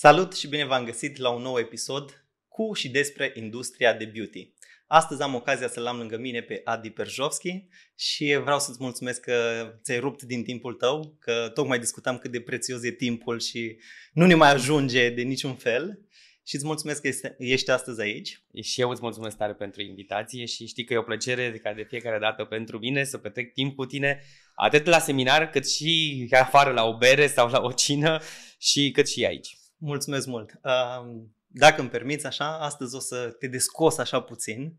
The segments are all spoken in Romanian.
Salut și bine v-am găsit la un nou episod cu și despre industria de beauty. Astăzi am ocazia să-l am lângă mine pe Adi Perjovski și vreau să-ți mulțumesc că ți-ai rupt din timpul tău, că tocmai discutam cât de prețios e timpul și nu ne mai ajunge de niciun fel. Și îți mulțumesc că ești astăzi aici. Și eu îți mulțumesc tare pentru invitație și știi că e o plăcere ca de fiecare dată pentru mine să petrec timp cu tine atât la seminar cât și afară la o bere sau la o cină și cât și aici. Mulțumesc mult! Dacă îmi permiți așa, astăzi o să te descos așa puțin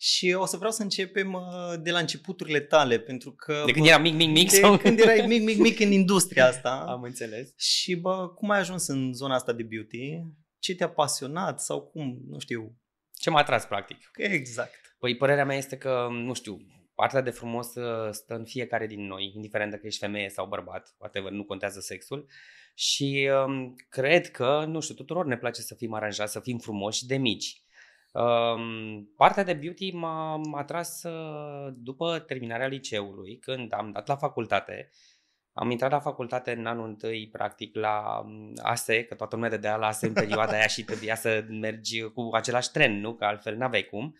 și o să vreau să începem uh, de la începuturile tale, pentru că... De când eram mic, mic, mic? De sau? când erai mic, mic, mic în industria asta. Am înțeles. Și bă, cum ai ajuns în zona asta de beauty? Ce te-a pasionat sau cum, nu știu... Ce m-a atras, practic? Exact. Păi părerea mea este că, nu știu, partea de frumos uh, stă în fiecare din noi, indiferent dacă ești femeie sau bărbat, whatever, nu contează sexul. Și um, cred că, nu știu, tuturor ne place să fim aranjați, să fim frumoși de mici. Um, partea de beauty m-a atras uh, după terminarea liceului, când am dat la facultate. Am intrat la facultate în anul întâi, practic, la um, ASE, că toată lumea dădea la ASE în perioada aia și trebuia să mergi cu același tren, nu? Că altfel n-aveai cum.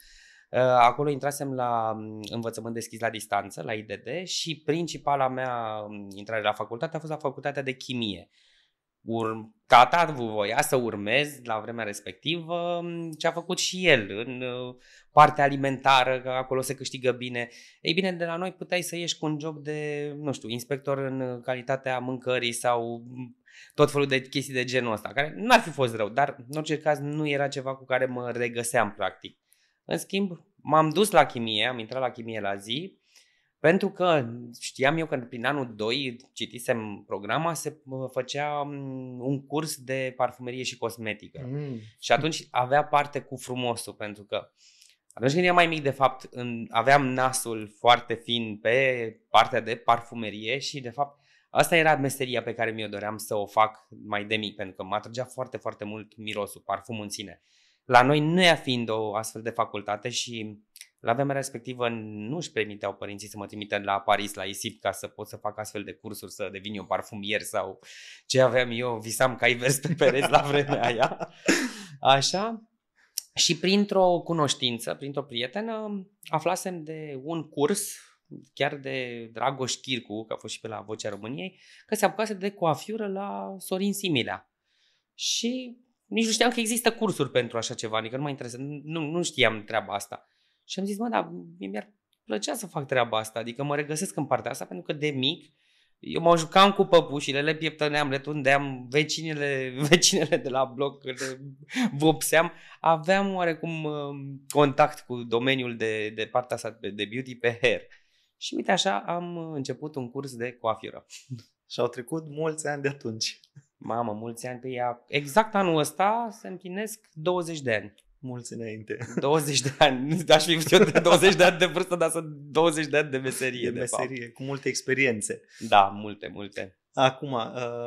Uh, acolo intrasem la um, învățământ deschis la distanță, la IDD și principala mea um, intrare la facultate a fost la facultatea de chimie ur- tata voia să urmez la vremea respectivă ce a făcut și el în uh, partea alimentară, că acolo se câștigă bine. Ei bine, de la noi puteai să ieși cu un job de, nu știu, inspector în calitatea mâncării sau tot felul de chestii de genul ăsta, care nu ar fi fost rău, dar în orice caz nu era ceva cu care mă regăseam practic. În schimb, m-am dus la chimie, am intrat la chimie la zi pentru că știam eu că prin anul 2 citisem programa, se făcea mm, un curs de parfumerie și cosmetică. Mm. Și atunci avea parte cu frumosul, pentru că atunci când eram mai mic, de fapt, în, aveam nasul foarte fin pe partea de parfumerie și, de fapt, asta era meseria pe care mi-o doream să o fac mai de mic, pentru că mă atrăgea foarte, foarte mult mirosul, parfumul în sine. La noi nu ea fiind o astfel de facultate și la vremea respectivă nu își permiteau părinții să mă trimită la Paris, la ISIP, ca să pot să fac astfel de cursuri, să devin eu parfumier sau ce aveam eu, visam ca vers pe pereți la vremea aia. Așa. Și printr-o cunoștință, printr-o prietenă, aflasem de un curs chiar de Dragoș Chircu, că a fost și pe la Vocea României, că se apucase de coafiură la Sorin Similea. Și nici nu știam că există cursuri pentru așa ceva, adică nu mă interesează, nu, nu știam treaba asta. Și am zis, mă, dar mi-ar plăcea să fac treaba asta, adică mă regăsesc în partea asta pentru că de mic eu mă jucam cu păpușile, le pieptăneam, le tundeam, vecinele, vecinele de la bloc le vopseam. Aveam oarecum um, contact cu domeniul de, de partea asta de beauty pe hair. Și uite așa am început un curs de coafură. Și au trecut mulți ani de atunci. Mamă, mulți ani pe ea. Exact anul ăsta se împlinesc 20 de ani mulți înainte. 20 de ani. Aș fi eu de 20 de ani de vârstă, dar sunt 20 de ani de meserie. De, de meserie, fapt. cu multe experiențe. Da, multe, multe. Acum, uh,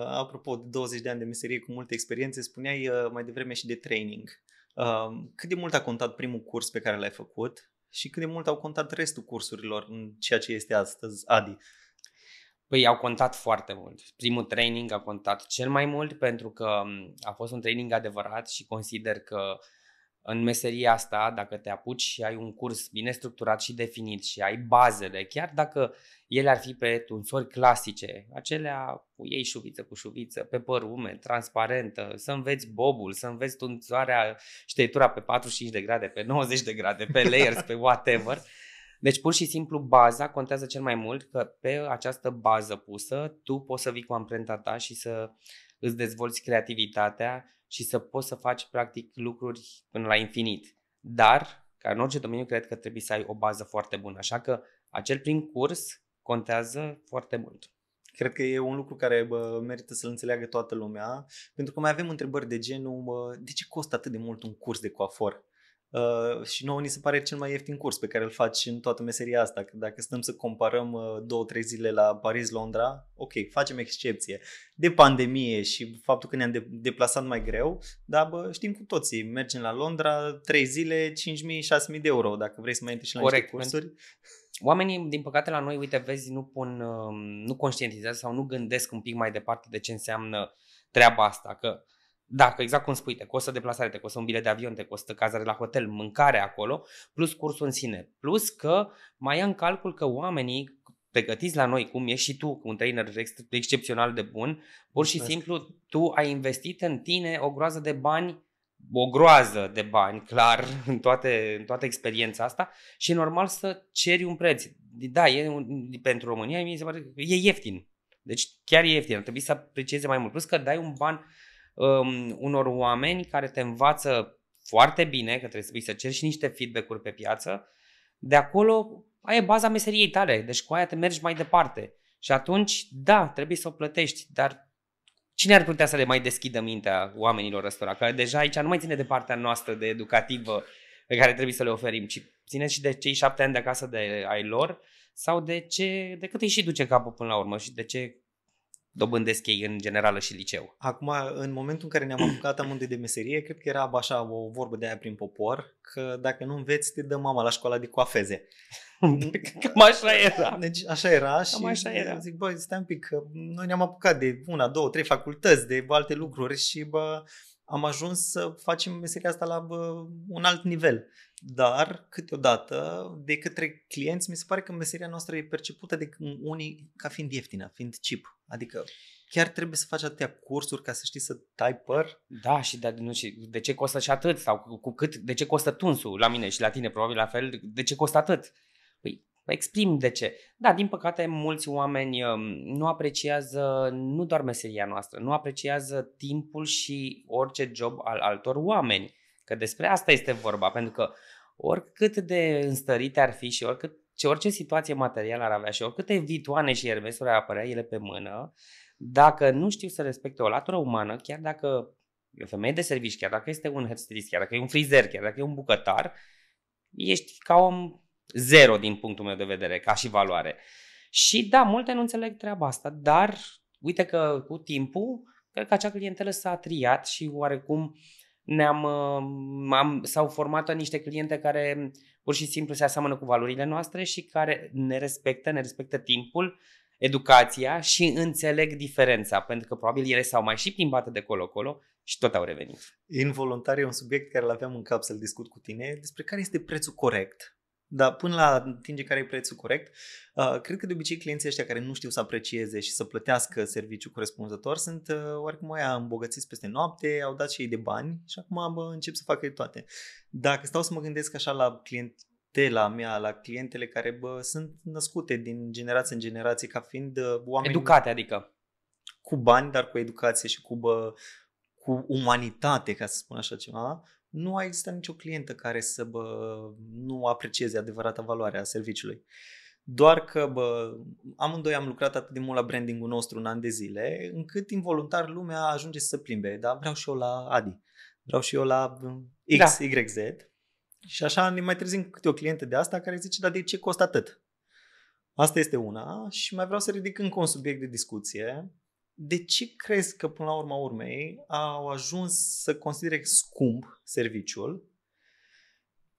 apropo de 20 de ani de meserie cu multe experiențe, spuneai uh, mai devreme și de training. Uh, cât de mult a contat primul curs pe care l-ai făcut și cât de mult au contat restul cursurilor în ceea ce este astăzi Adi? Păi au contat foarte mult. Primul training a contat cel mai mult pentru că um, a fost un training adevărat și consider că uh, în meseria asta, dacă te apuci și ai un curs bine structurat și definit și ai bazele, chiar dacă ele ar fi pe tunsori clasice, acelea cu ei șuviță cu șuviță, pe păr umed, transparentă, să înveți bobul, să înveți tunsoarea, șteitura pe 45 de grade, pe 90 de grade, pe layers, pe whatever. Deci pur și simplu baza contează cel mai mult că pe această bază pusă tu poți să vii cu amprenta ta și să îți dezvolți creativitatea și să poți să faci practic lucruri până la infinit. Dar, ca în orice domeniu, cred că trebuie să ai o bază foarte bună. Așa că acel prim curs contează foarte mult. Cred că e un lucru care bă, merită să-l înțeleagă toată lumea, pentru că mai avem întrebări de genul bă, de ce costă atât de mult un curs de coafor? Uh, și nouă ni se pare cel mai ieftin curs pe care îl faci în toată meseria asta. Că dacă stăm să comparăm uh, două, trei zile la Paris-Londra, ok, facem excepție. De pandemie și faptul că ne-am de- deplasat mai greu, dar bă, știm cu toții, mergem la Londra, trei zile, 5.000-6.000 de euro, dacă vrei să mai intri și la Corect. niște cursuri. Oamenii, din păcate, la noi, uite, vezi, nu pun, um, nu conștientizează sau nu gândesc un pic mai departe de ce înseamnă treaba asta, că Dacă, exact cum spui, te costă deplasare, te costă un bilet de avion, te costă cazare la hotel, mâncare acolo, plus cursul în sine. Plus că mai ia în calcul că oamenii pregătiți la noi, cum ești și tu, un trainer ex- excepțional de bun, pur și Mulțumesc. simplu tu ai investit în tine o groază de bani, o groază de bani, clar, în, toate, în toată experiența asta și e normal să ceri un preț. Da, e un, pentru România, mi se pare că e ieftin. Deci chiar e ieftin, ar trebui să aprecieze mai mult. Plus că dai un ban um, unor oameni care te învață foarte bine, că trebuie să trebuie să ceri și niște feedback-uri pe piață, de acolo aia e baza meseriei tale, deci cu aia te mergi mai departe. Și atunci, da, trebuie să o plătești, dar cine ar putea să le mai deschidă mintea oamenilor ăstora? Că deja aici nu mai ține de partea noastră de educativă pe care trebuie să le oferim, ci ține și de cei șapte ani de acasă de ai lor sau de, ce, de cât îi și duce capul până la urmă și de ce dobândesc ei în generală și liceu. Acum, în momentul în care ne-am apucat amândoi de meserie, cred că era așa o vorbă de aia prin popor, că dacă nu înveți, te dă mama la școala de coafeze. Cam așa era. Deci așa era și Cam așa era. zic, băi, stai un pic, că noi ne-am apucat de una, două, trei facultăți, de alte lucruri și bă, am ajuns să facem meseria asta la bă, un alt nivel. Dar, câteodată, de către clienți, mi se pare că meseria noastră e percepută de unii ca fiind ieftină, fiind cheap. Adică chiar trebuie să faci atâtea cursuri ca să știi să tai păr. Da, și de, nu, și de ce costă și atât? Sau cu, cu cât, de ce costă tunsul la mine și la tine probabil la fel? De ce costă atât? Păi, exprim de ce. Da, din păcate, mulți oameni um, nu apreciază nu doar meseria noastră, nu apreciază timpul și orice job al altor oameni. Că despre asta este vorba, pentru că oricât de înstărite ar fi și oricât, și orice situație materială ar avea și oricâte vitoane și ermesuri ar apărea ele pe mână, dacă nu știu să respecte o latură umană, chiar dacă e o femeie de serviciu, chiar dacă este un hairstylist, chiar dacă e un frizer, chiar dacă e un bucătar, ești ca om zero din punctul meu de vedere, ca și valoare. Și da, multe nu înțeleg treaba asta, dar uite că cu timpul, cred că acea clientelă s-a triat și oarecum ne-am, am, s-au format niște cliente care pur și simplu se aseamănă cu valorile noastre și care ne respectă, ne respectă timpul, educația și înțeleg diferența, pentru că probabil ele s-au mai și plimbate de colo-colo și tot au revenit. Involuntar e un subiect care îl aveam în cap să-l discut cu tine, despre care este prețul corect. Dar până la atinge care e prețul corect, uh, cred că de obicei clienții ăștia care nu știu să aprecieze și să plătească serviciul corespunzător sunt uh, oarecum aia îmbogățiți peste noapte, au dat și ei de bani și acum bă, încep să facă toate. Dacă stau să mă gândesc așa la clientela mea, la clientele care bă, sunt născute din generație în generație ca fiind uh, oameni... Educate, adică. Cu bani, dar cu educație și cu, bă, cu umanitate, ca să spun așa ceva, nu a existat nicio clientă care să bă, nu aprecieze adevărata valoare a serviciului. Doar că bă, amândoi am lucrat atât de mult la brandingul nostru în ani de zile, încât involuntar lumea ajunge să se plimbe. Dar vreau și eu la Adi, vreau și eu la X, da. Y, Z. Și așa ne mai trezim câte o clientă de asta care zice, dar de ce costă atât? Asta este una și mai vreau să ridic încă un subiect de discuție de ce crezi că până la urma urmei au ajuns să considere scump serviciul?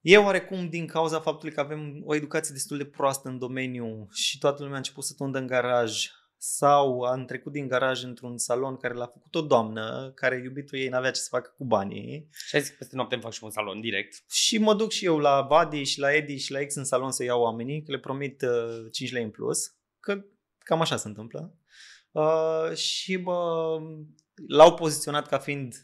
E oarecum din cauza faptului că avem o educație destul de proastă în domeniu și toată lumea a început să tundă în garaj sau am trecut din garaj într-un salon care l-a făcut o doamnă, care iubitul ei n-avea ce să facă cu banii. Și ai zis peste noapte îmi fac și un salon direct. Și mă duc și eu la Vadi și la Edi și la X în salon să iau oamenii, că le promit uh, 5 lei în plus, că cam așa se întâmplă. Uh, și bă, l-au poziționat ca fiind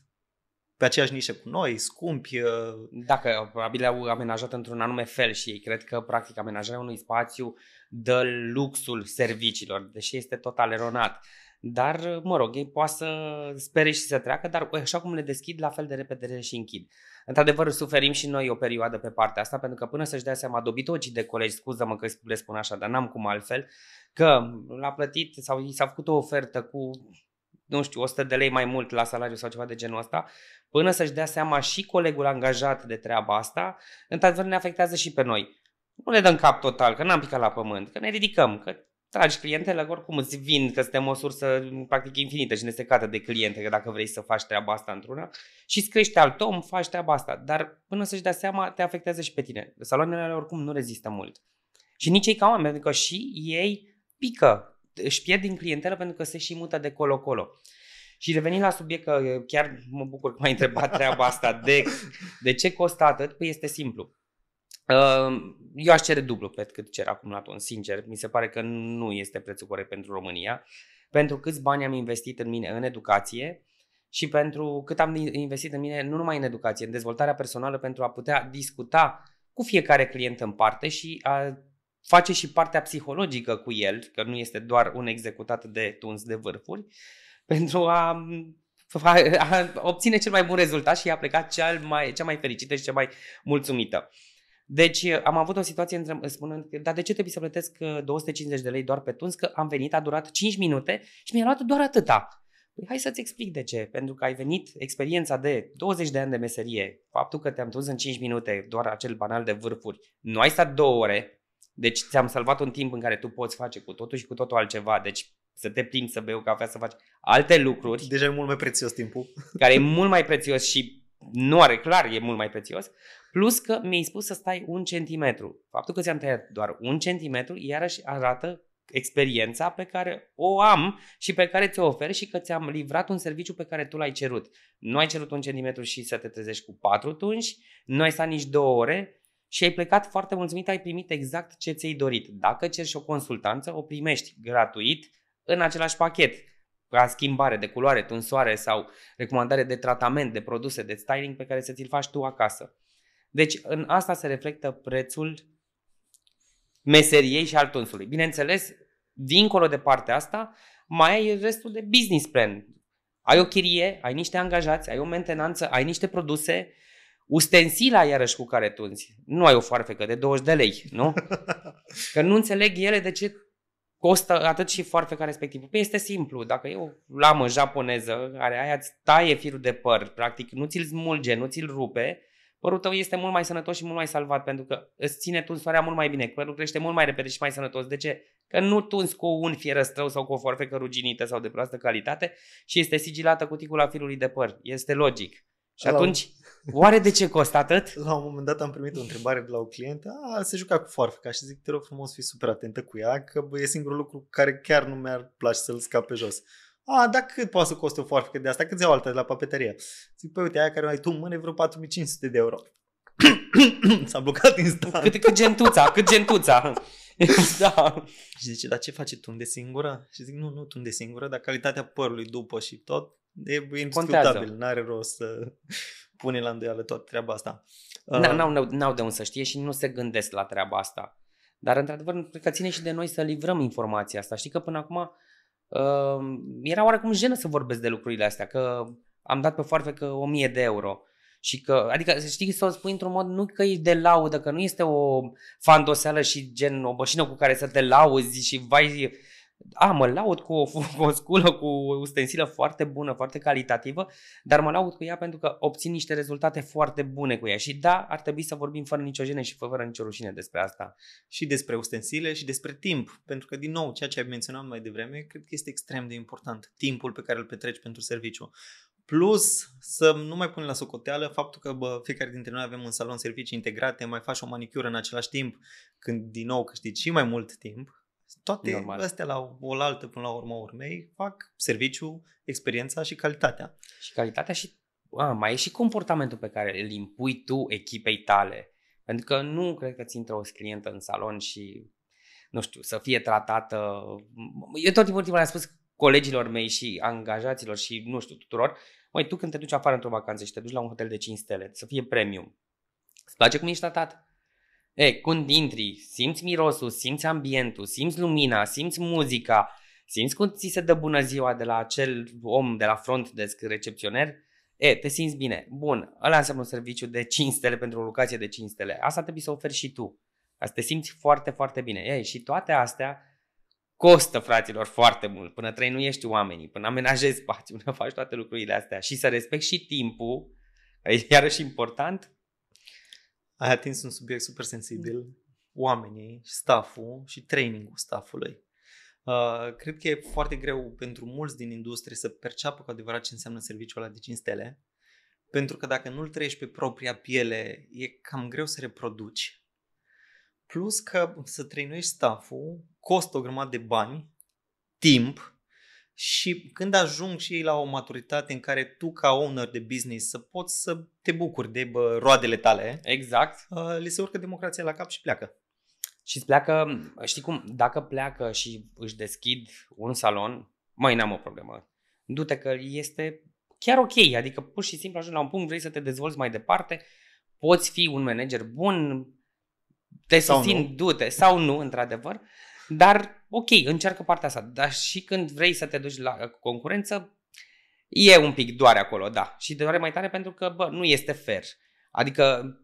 pe aceeași nișă cu noi, scumpi. Uh... Dacă probabil au amenajat într-un anume fel și ei cred că practic amenajarea unui spațiu dă luxul serviciilor, deși este total eronat. Dar, mă rog, ei poate să spere și să treacă, dar așa cum le deschid, la fel de repede le și închid. Într-adevăr, suferim și noi o perioadă pe partea asta, pentru că până să-și dea seama dobitocii de colegi, scuză-mă că le spun așa, dar n-am cum altfel, că l-a plătit sau i s-a făcut o ofertă cu, nu știu, 100 de lei mai mult la salariu sau ceva de genul ăsta, până să-și dea seama și colegul angajat de treaba asta, într-adevăr ne afectează și pe noi. Nu le dăm cap total, că n-am picat la pământ, că ne ridicăm, că tragi clientele, oricum îți vin că suntem o sursă practic infinită și nesecată de cliente, că dacă vrei să faci treaba asta într-una și îți crește alt om, faci treaba asta, dar până să-și dea seama, te afectează și pe tine. Saloanele oricum nu rezistă mult. Și nici ei ca oameni, pentru că și ei pică, își pierd din clientelă pentru că se și mută de colo-colo. Și revenind la subiect, că chiar mă bucur că m-ai întrebat treaba asta, de, de ce costă atât? Păi este simplu. Uh, eu aș cere dublu pe cât cer acumulatul, sincer. Mi se pare că nu este prețul corect pentru România. Pentru câți bani am investit în mine în educație, și pentru cât am investit în mine, nu numai în educație, în dezvoltarea personală pentru a putea discuta cu fiecare client în parte și a face și partea psihologică cu el, că nu este doar un executat de tuns de vârfuri, pentru a, a, a obține cel mai bun rezultat și a plecat cel mai, cea mai fericită și cea mai mulțumită. Deci am avut o situație spunând, dar de ce trebuie să plătesc 250 uh, de lei doar pe tuns? Că am venit, a durat 5 minute și mi-a luat doar atâta. Păi hai să-ți explic de ce. Pentru că ai venit experiența de 20 de ani de meserie, faptul că te-am dus în 5 minute doar acel banal de vârfuri, nu ai stat două ore, deci ți-am salvat un timp în care tu poți face cu totul și cu totul altceva, deci să te plimbi, să bei o cafea, să faci alte lucruri. Deja e mult mai prețios timpul. Care e mult mai prețios și nu are clar, e mult mai prețios. Plus că mi-ai spus să stai un centimetru. Faptul că ți-am tăiat doar un centimetru, iarăși arată experiența pe care o am și pe care ți-o ofer și că ți-am livrat un serviciu pe care tu l-ai cerut. Nu ai cerut un centimetru și să te trezești cu patru tunși, nu ai stat nici două ore și ai plecat foarte mulțumit, ai primit exact ce ți-ai dorit. Dacă ceri și o consultanță, o primești gratuit în același pachet ca schimbare de culoare, tunsoare sau recomandare de tratament, de produse, de styling pe care să ți-l faci tu acasă. Deci în asta se reflectă prețul meseriei și al tunsului. Bineînțeles, dincolo de partea asta, mai ai restul de business plan. Ai o chirie, ai niște angajați, ai o mentenanță, ai niște produse, ustensila iarăși cu care tunzi. Nu ai o foarfecă de 20 de lei, nu? Că nu înțeleg ele de ce costă atât și foarfeca respectivă. Păi este simplu, dacă e o lamă japoneză care aia îți taie firul de păr, practic nu ți-l smulge, nu ți-l rupe, părul tău este mult mai sănătos și mult mai salvat pentru că îți ține tunsoarea mult mai bine, părul crește mult mai repede și mai sănătos. De ce? Că nu tunzi cu un fierăstrău sau cu o forfecă ruginită sau de proastă calitate și este sigilată cuticula firului de păr. Este logic. Și la atunci, oare de ce costă atât? La un moment dat am primit o întrebare de la o clientă, a, se juca cu foarfeca și zic, te rog frumos, fii super atentă cu ea, că bă, e singurul lucru care chiar nu mi-ar place să-l scap pe jos. A, dar cât poate să coste o foarfecă de asta? Cât iau alta de la papeterie? Zic, păi uite, aia care ai tu în mână e vreo 4500 de euro. S-a blocat instant. Cât, cât gentuța, cât gentuța. da. Și zice, dar ce face tu de singură? Și zic, nu, nu tu de singură, dar calitatea părului după și tot e indiscutabil. N-are rost să pune la îndoială toată treaba asta. N-au, n-au, n-au de unde să știe și nu se gândesc la treaba asta. Dar, într-adevăr, cred că ține și de noi să livrăm informația asta. Știi că până acum uh, era oarecum jenă să vorbesc de lucrurile astea, că am dat pe foarfe că 1000 de euro. Și că, adică știi să o spui într-un mod nu că e de laudă, că nu este o fandoseală și gen o bășină cu care să te lauzi și vai a, mă laud cu o, cu o sculă, cu o ustensilă foarte bună, foarte calitativă, dar mă laud cu ea pentru că obțin niște rezultate foarte bune cu ea. Și da, ar trebui să vorbim fără nicio jenă și fără nicio rușine despre asta. Și despre ustensile și despre timp. Pentru că, din nou, ceea ce ai menționat mai devreme, cred că este extrem de important. Timpul pe care îl petreci pentru serviciu. Plus să nu mai pun la socoteală faptul că bă, fiecare dintre noi avem un salon servicii integrate, mai faci o manicură în același timp, când din nou câștigi și mai mult timp, toate Normal. astea la o altă până la urmă urmei fac serviciu, experiența și calitatea. Și calitatea și a, mai e și comportamentul pe care îl impui tu echipei tale. Pentru că nu cred că ți intră o clientă în salon și nu știu, să fie tratată. Eu tot timpul le-am spus colegilor mei și angajaților și nu știu tuturor, mai tu când te duci afară într-o vacanță și te duci la un hotel de 5 stele, să fie premium, îți place cum ești tratat? E, când intri, simți mirosul, simți ambientul, simți lumina, simți muzica, simți cum ți se dă bună ziua de la acel om de la front desk recepționer, e, te simți bine. Bun, ăla înseamnă un serviciu de 5 stele pentru o locație de 5 stele. Asta trebuie să oferi și tu. Asta te simți foarte, foarte bine. Ei, și toate astea costă, fraților, foarte mult. Până trăinuiești oamenii, până amenajezi spațiu, până faci toate lucrurile astea și să respecti și timpul, care e iarăși important, ai atins un subiect super sensibil, oamenii, stafful și trainingul staffului. Uh, cred că e foarte greu pentru mulți din industrie să perceapă cu adevărat ce înseamnă serviciul ăla de 5 stele, pentru că dacă nu-l trăiești pe propria piele, e cam greu să reproduci. Plus că să trăinuiești stafful costă o grămadă de bani, timp și când ajung și ei la o maturitate în care tu ca owner de business să poți să te bucuri de bă, roadele tale, Exact. uh, li se urcă democrația la cap și pleacă. Și îți pleacă, știi cum, dacă pleacă și își deschid un salon, mai n-am o problemă. Du-te că este chiar ok, adică pur și simplu ajungi la un punct, vrei să te dezvolți mai departe, poți fi un manager bun, te Sau susțin, nu. du-te, sau nu, într-adevăr, dar ok, încearcă partea asta. Dar și când vrei să te duci la concurență, e un pic doare acolo, da. Și doare mai tare pentru că, bă, nu este fair. Adică,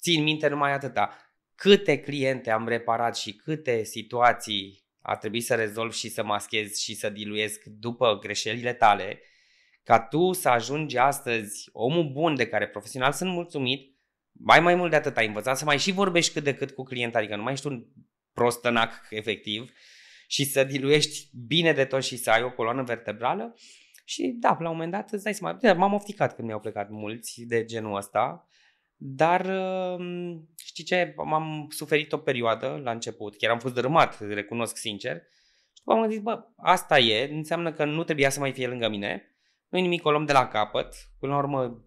țin minte numai atâta. Câte cliente am reparat și câte situații a trebuit să rezolv și să maschez și să diluiesc după greșelile tale, ca tu să ajungi astăzi omul bun de care profesional sunt mulțumit, mai mai mult de atât ai învățat să mai și vorbești cât de cât cu client, adică nu mai ești un prostănac efectiv și să diluiești bine de tot și să ai o coloană vertebrală. Și da, la un moment dat îți dai seama, da, m-am ofticat când mi-au plecat mulți de genul ăsta, dar um, știi ce, m-am suferit o perioadă la început, chiar am fost dărâmat, recunosc sincer, și după am gândit, bă, asta e, înseamnă că nu trebuia să mai fie lângă mine, nu e nimic, o luăm de la capăt, până la urmă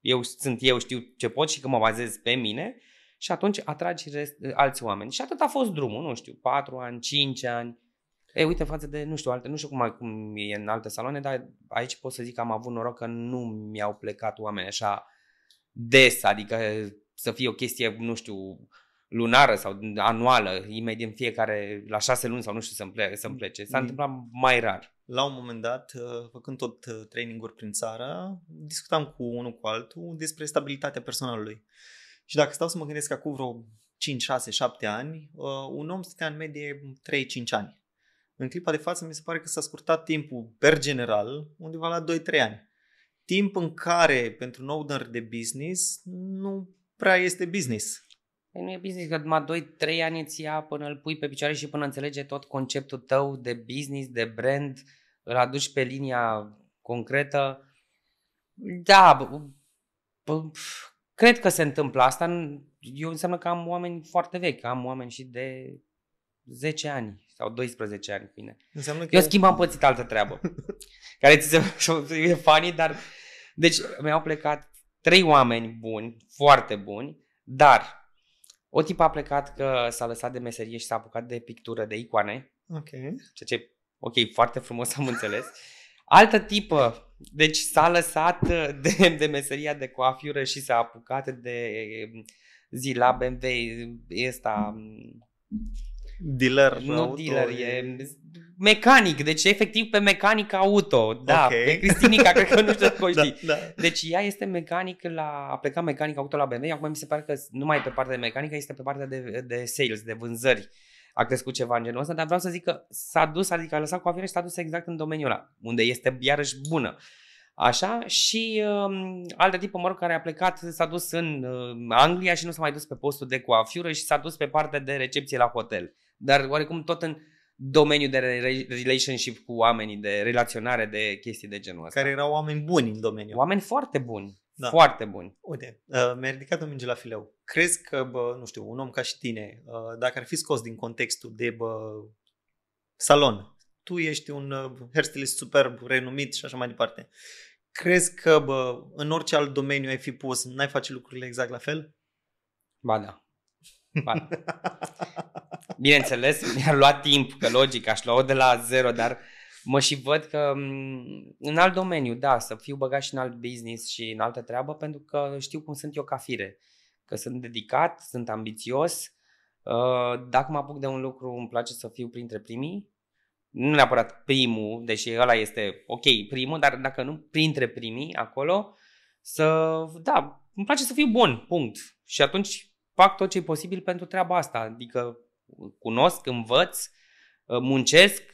eu sunt eu, știu ce pot și că mă bazez pe mine și atunci atragi rest, alți oameni. Și atât a fost drumul, nu știu, 4 ani, 5 ani. E, uite, față de, nu știu, alte, nu știu cum, cum e în alte saloane, dar aici pot să zic că am avut noroc că nu mi-au plecat oameni așa des, adică să fie o chestie, nu știu, lunară sau anuală, imediat în fiecare, la șase luni sau nu știu să-mi, plece, să-mi plece. S-a Mm. întâmplat mai rar. La un moment dat, uh, făcând tot uh, traininguri prin țară, discutam cu unul cu altul despre stabilitatea personalului. Și dacă stau să mă gândesc că acum vreo 5, 6, 7 ani, uh, un om stătea în medie 3-5 ani. În clipa de față mi se pare că s-a scurtat timpul per general undeva la 2-3 ani. Timp în care pentru un owner de business nu prea este business. Păi nu e business, că numai 2-3 ani îți ia până îl pui pe picioare și până înțelege tot conceptul tău de business, de brand, îl aduci pe linia concretă. Da, b- b- cred că se întâmplă asta. Eu înseamnă că am oameni foarte vechi, am oameni și de 10 ani sau 12 ani cu mine. Înseamnă că Eu, în schimb, am pățit altă treabă. care ți se e funny, dar... Deci, mi-au plecat trei oameni buni, foarte buni, dar o tipă a plecat că s-a lăsat de meserie și s-a apucat de pictură de icoane, Ok. ceea ce, ok, foarte frumos am înțeles. Altă tipă, deci s-a lăsat de, de meseria de coafură și s-a apucat de zi la BMW, ăsta, Dealer nu auto, dealer, e mecanic, deci efectiv pe mecanic auto, da, Ok. pe Cristinica, cred că nu știu dacă o știi. Da, da. Deci ea este mecanic la, a plecat mecanic auto la BMW, acum mi se pare că nu mai e pe partea de mecanică, este pe partea de, de sales, de vânzări. A crescut ceva în genul ăsta, dar vreau să zic că s-a dus, adică a lăsat coafire și s-a dus exact în domeniul ăla, unde este iarăși bună. Așa, și um, altă tipă, mă rog, care a plecat, s-a dus în uh, Anglia și nu s-a mai dus pe postul de coafură și s-a dus pe partea de recepție la hotel. Dar oarecum tot în domeniul de re- relationship cu oamenii, de relaționare, de chestii de genul ăsta. Care erau oameni buni în domeniu. Oameni foarte buni, Da. foarte buni. Uite, uh, mi-a ridicat o minge la fileu. Crezi că, bă, nu știu, un om ca și tine, uh, dacă ar fi scos din contextul de bă, salon, tu ești un uh, hairstylist superb, renumit și așa mai departe, crezi că bă, în orice alt domeniu ai fi pus, n-ai face lucrurile exact la fel? Ba da. Ba da. Bineînțeles, mi-a luat timp, că logic, aș lua-o de la zero, dar mă și văd că m, în alt domeniu, da, să fiu băgat și în alt business și în altă treabă, pentru că știu cum sunt eu ca fire. Că sunt dedicat, sunt ambițios. Uh, Dacă mă apuc de un lucru, îmi place să fiu printre primii. Nu neapărat primul, deși ăla este ok, primul, dar dacă nu, printre primii acolo, să, da, îmi place să fiu bun, punct. Și atunci fac tot ce e posibil pentru treaba asta. Adică cunosc, învăț, muncesc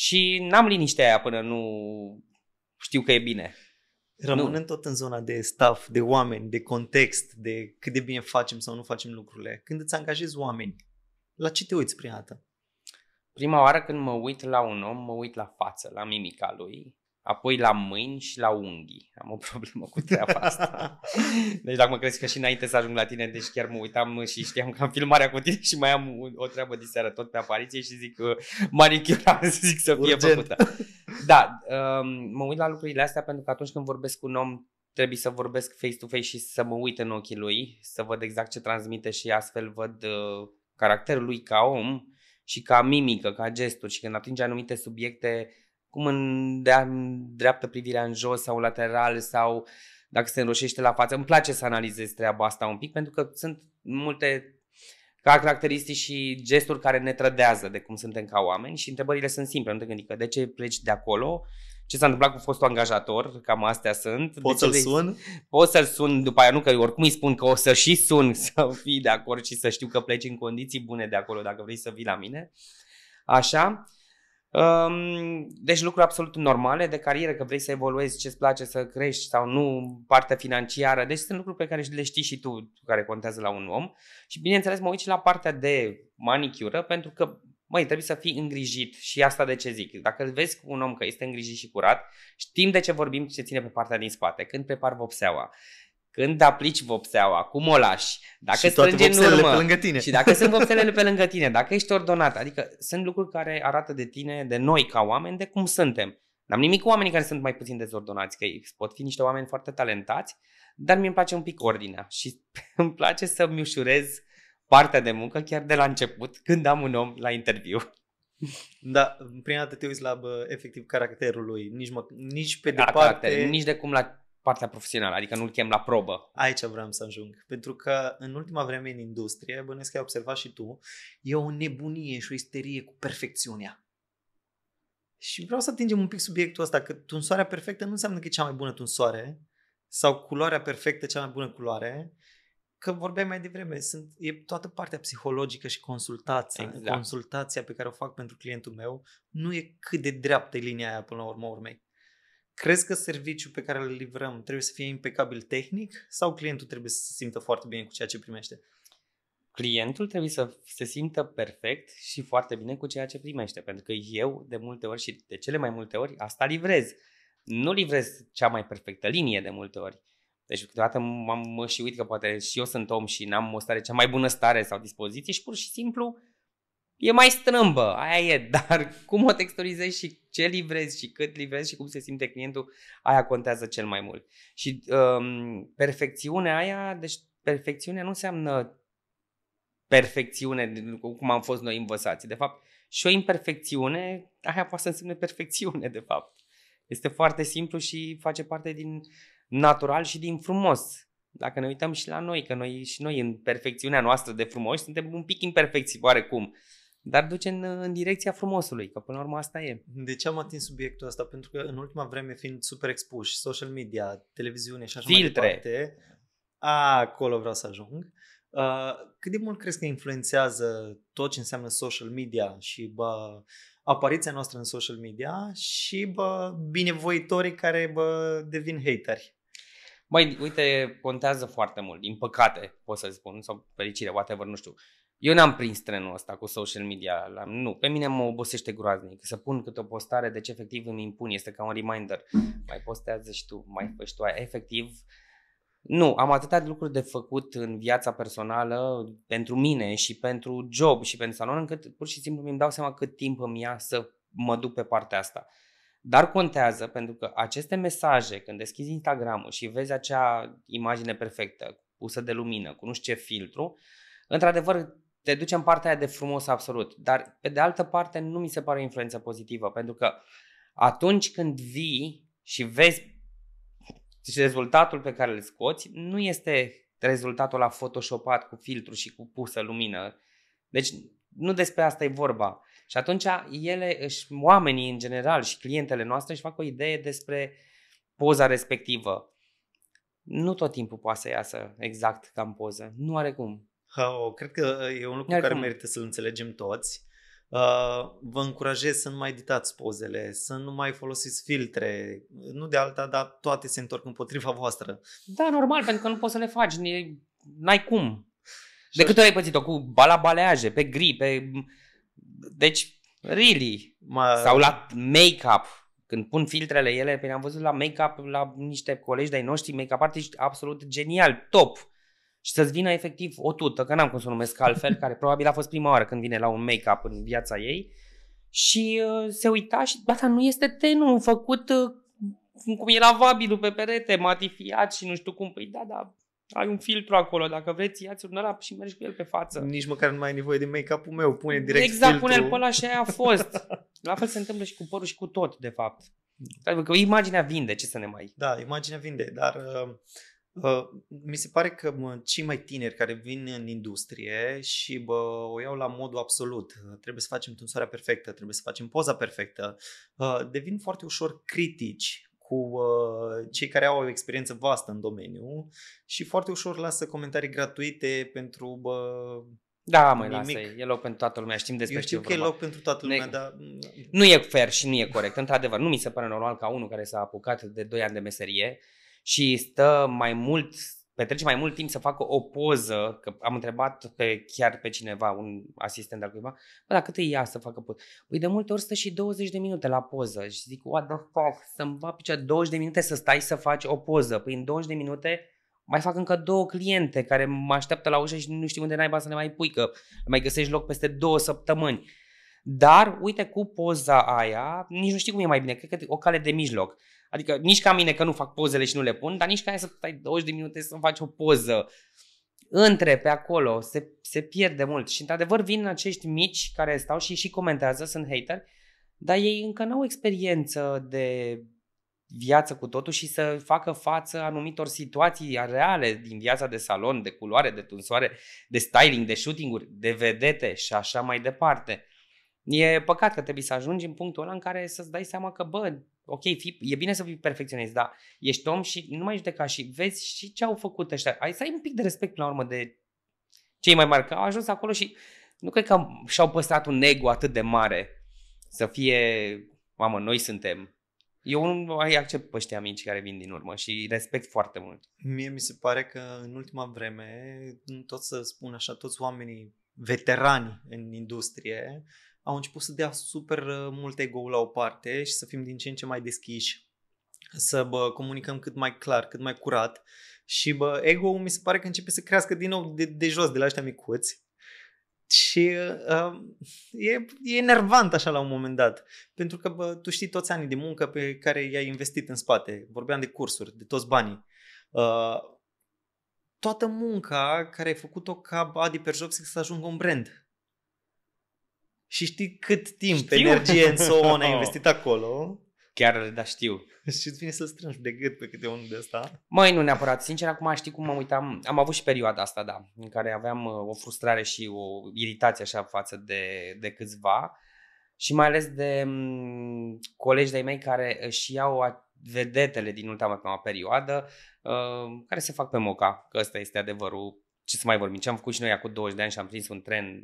și n-am liniștea aia până nu știu că e bine. Rămânând tot în zona de staff, de oameni, de context, de cât de bine facem sau nu facem lucrurile, când îți angajezi oameni, la ce te uiți prima dată? Prima oară când mă uit la un om, mă uit la față, la mimica lui, apoi la mâini și la unghii. Am o problemă cu treaba asta. Deci dacă mă crezi că și înainte să ajung la tine, deci chiar mă uitam și știam că am filmarea cu tine și mai am o treabă diseară tot pe apariție și zic uh, manicura zic să fie Urgent. făcută. Da, um, mă uit la lucrurile astea pentru că atunci când vorbesc cu un om trebuie să vorbesc face-to-face și să mă uit în ochii lui, să văd exact ce transmite și astfel văd uh, caracterul lui ca om și ca mimică, ca gesturi și când atinge anumite subiecte, cum în dreaptă privirea în jos sau lateral sau dacă se înroșește la față. Îmi place să analizez treaba asta un pic pentru că sunt multe caracteristici și gesturi care ne trădează de cum suntem ca oameni și întrebările sunt simple. Nu te gândi că de ce pleci de acolo, ce s-a întâmplat cu fostul angajator, cam astea sunt. Poți să-l sun? Poți să-l sun după aia, nu că oricum îi spun că o să și sun să fii de acord și să știu că pleci în condiții bune de acolo dacă vrei să vii la mine. Așa. Deci lucruri absolut normale de carieră, că vrei să evoluezi, ce-ți place să crești sau nu, partea financiară. Deci sunt lucruri pe care le știi și tu, care contează la un om. Și bineînțeles mă uit și la partea de manicură, pentru că măi, trebuie să fii îngrijit și asta de ce zic. Dacă îl vezi cu un om că este îngrijit și curat, știm de ce vorbim ce ține pe partea din spate. Când prepar vopseaua, când aplici vopseaua, cum o lași, dacă și strângi în urmă, pe lângă tine. și dacă sunt vopselele pe lângă tine, dacă ești ordonat, adică sunt lucruri care arată de tine, de noi ca oameni, de cum suntem. N-am nimic cu oamenii care sunt mai puțin dezordonați, că ei pot fi niște oameni foarte talentați, dar mi-mi place un pic ordinea și îmi place să-mi ușurez partea de muncă chiar de la început, când am un om la interviu. Da, prima dată te uiți la bă, efectiv caracterul lui, nici, mă, nici pe da, departe... nici de cum la partea profesională, adică nu-l chem la probă. Aici vreau să ajung. Pentru că în ultima vreme în industrie, bănuiesc că ai observat și tu, e o nebunie și o isterie cu perfecțiunea. Și vreau să atingem un pic subiectul ăsta, că tunsoarea perfectă nu înseamnă că e cea mai bună tunsoare sau culoarea perfectă cea mai bună culoare, că vorbeai mai devreme, sunt, e toată partea psihologică și consultația. Exact. Consultația pe care o fac pentru clientul meu nu e cât de dreaptă e linia aia până la urmă urmei. Crezi că serviciul pe care îl livrăm trebuie să fie impecabil tehnic sau clientul trebuie să se simtă foarte bine cu ceea ce primește? Clientul trebuie să se simtă perfect și foarte bine cu ceea ce primește, pentru că eu de multe ori și de cele mai multe ori asta livrez. Nu livrez cea mai perfectă linie de multe ori. Deci câteodată m-am și uit că poate și eu sunt om și n-am o stare cea mai bună stare sau dispoziție și pur și simplu e mai strâmbă, aia e, dar cum o texturizezi și ce livrezi și cât livrezi și cum se simte clientul, aia contează cel mai mult. Și um, perfecțiunea aia, deci perfecțiunea nu înseamnă perfecțiune, cum am fost noi învățați. De fapt, și o imperfecțiune, aia poate să însemne perfecțiune, de fapt. Este foarte simplu și face parte din natural și din frumos. Dacă ne uităm și la noi, că noi și noi în perfecțiunea noastră de frumos suntem un pic imperfecți oarecum dar duce în, în direcția frumosului, că până la urmă asta e. De ce am atins subiectul ăsta? Pentru că în ultima vreme fiind super expuși, social media, televiziune și așa Filtre. mai departe, acolo vreau să ajung. Uh, cât de mult crezi că influențează tot ce înseamnă social media și bă, apariția noastră în social media și bă, binevoitorii care bă, devin hateri? Mai uite, contează foarte mult, din păcate, pot să spun, sau fericire, whatever, nu știu. Eu n-am prins trenul ăsta cu social media. La, nu, pe mine mă obosește groaznic. Să pun câte o postare, deci efectiv îmi impun, este ca un reminder. Mai postează și tu, mai faci tu aia. Efectiv, nu, am atâtea lucruri de făcut în viața personală pentru mine și pentru job și pentru salon, încât pur și simplu mi-mi dau seama cât timp îmi ia să mă duc pe partea asta. Dar contează pentru că aceste mesaje, când deschizi Instagram-ul și vezi acea imagine perfectă, pusă de lumină, cu nu știu ce filtru, într-adevăr te duce în partea aia de frumos absolut. Dar pe de altă parte nu mi se pare o influență pozitivă, pentru că atunci când vii și vezi rezultatul pe care îl scoți, nu este rezultatul la photoshopat cu filtru și cu pusă lumină. Deci nu despre asta e vorba. Și atunci ele, își, oamenii în general și clientele noastre își fac o idee despre poza respectivă. Nu tot timpul poate să iasă exact ca în poză. Nu are cum. Oh, cred că e un lucru Iar care cum? merită să-l înțelegem toți. Uh, vă încurajez să nu mai editați pozele, să nu mai folosiți filtre, nu de alta, dar toate se întorc împotriva voastră. Da, normal, pentru că nu poți să le faci, n-ai cum. De câte ori ai pățit-o? Cu balabaleaje, pe gri, pe... Deci, really. Ma... Sau la make-up. Când pun filtrele ele, pe am văzut la make-up la niște colegi de-ai noștri, make-up artiști absolut genial, top și să-ți vină efectiv o tută, că n-am cum să o numesc altfel, care probabil a fost prima oară când vine la un make-up în viața ei și uh, se uita și, da, nu este tenul făcut uh, cum era vabilul pe perete, matifiat și nu știu cum. Păi da, da, ai un filtru acolo, dacă vreți, ia-ți un ăla și mergi cu el pe față. Nici măcar nu mai ai nevoie de make-up-ul meu, pune direct Exact, filtru. pune-l pe ăla și aia a fost. La fel se întâmplă și cu părul și cu tot, de fapt. Adică imaginea vinde, ce să ne mai... Da, imaginea vinde, dar uh, uh, mi se pare că mă, cei mai tineri care vin în industrie și bă, o iau la modul absolut, trebuie să facem tunsoarea perfectă, trebuie să facem poza perfectă, uh, devin foarte ușor critici cu uh, cei care au o experiență vastă în domeniu și foarte ușor lasă comentarii gratuite pentru bă, Da, mai Nimic. lasă, e loc pentru toată lumea, știm despre eu ce știu e că e vorba. loc pentru toată lumea, Ne- dar Nu e fair și nu e corect, într-adevăr. Nu mi se pare normal ca unul care s-a apucat de 2 ani de meserie și stă mai mult, petrece mai mult timp să facă o poză, că am întrebat pe chiar pe cineva, un asistent al cuiva, bă, dar cât îi ia să facă poză? Păi de multe ori stă și 20 de minute la poză și zic, what the fuck, să-mi va picea 20 de minute să stai să faci o poză. Păi în 20 de minute mai fac încă două cliente care mă așteaptă la ușă și nu știu unde naiba să le mai pui, că mai găsești loc peste două săptămâni. Dar, uite, cu poza aia, nici nu știu cum e mai bine, cred că e o cale de mijloc. Adică nici ca mine că nu fac pozele și nu le pun, dar nici ca aia să stai 20 de minute să faci o poză. Între, pe acolo, se, se pierde mult. Și într-adevăr vin acești mici care stau și și comentează, sunt hater, dar ei încă nu au experiență de viață cu totul și să facă față anumitor situații reale din viața de salon, de culoare, de tunsoare, de styling, de shooting-uri, de vedete și așa mai departe. E păcat că trebuie să ajungi în punctul ăla în care să-ți dai seama că, bă, ok, fii, e bine să fii perfecționist, dar ești om și nu mai judeca și vezi și ce au făcut ăștia. Ai să ai un pic de respect la urmă de cei mai mari, că au ajuns acolo și nu cred că și-au păstrat un ego atât de mare să fie, mamă, noi suntem. Eu nu mai accept pe ăștia mici care vin din urmă și respect foarte mult. Mie mi se pare că în ultima vreme, tot să spun așa, toți oamenii veterani în industrie au început să dea super uh, mult ego la o parte și să fim din ce în ce mai deschiși, să bă, comunicăm cât mai clar, cât mai curat și bă, ego mi se pare că începe să crească din nou de, de jos, de la ăștia micuți. Și uh, e, e enervant așa la un moment dat. Pentru că bă, tu știi toți anii de muncă pe care i-ai investit în spate. Vorbeam de cursuri, de toți banii. Uh, toată munca care ai făcut-o ca Adi Perjopsic să ajungă un brand. Și știi cât timp, Știu. energie în son ai investit acolo Chiar, da, știu. și îți vine să-l strângi de gât pe câte unul de ăsta. Măi, nu neapărat. Sincer, acum știi cum mă uitam. Am avut și perioada asta, da, în care aveam uh, o frustrare și o iritație așa față de, de câțiva și mai ales de m, colegi de-ai mei care își iau a- vedetele din ultima perioadă, uh, care se fac pe moca, că ăsta este adevărul. Ce să mai vorbim, ce am făcut și noi acum 20 de ani și am prins un tren,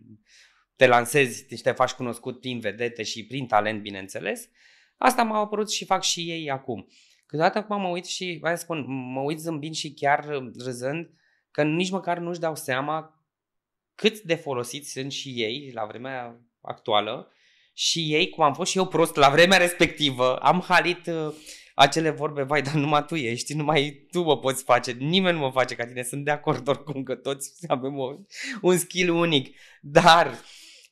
te lansezi și te faci cunoscut prin vedete și prin talent, bineînțeles. Asta m-a apărut și fac și ei acum. Câteodată acum mă uit și, hai să spun, mă uit zâmbind și chiar uh, râzând că nici măcar nu-și dau seama cât de folosiți sunt și ei la vremea actuală și ei, cum am fost și eu prost la vremea respectivă, am halit uh, acele vorbe, vai, dar numai tu ești, numai tu mă poți face, nimeni nu mă face ca tine, sunt de acord oricum că toți avem o, un skill unic, dar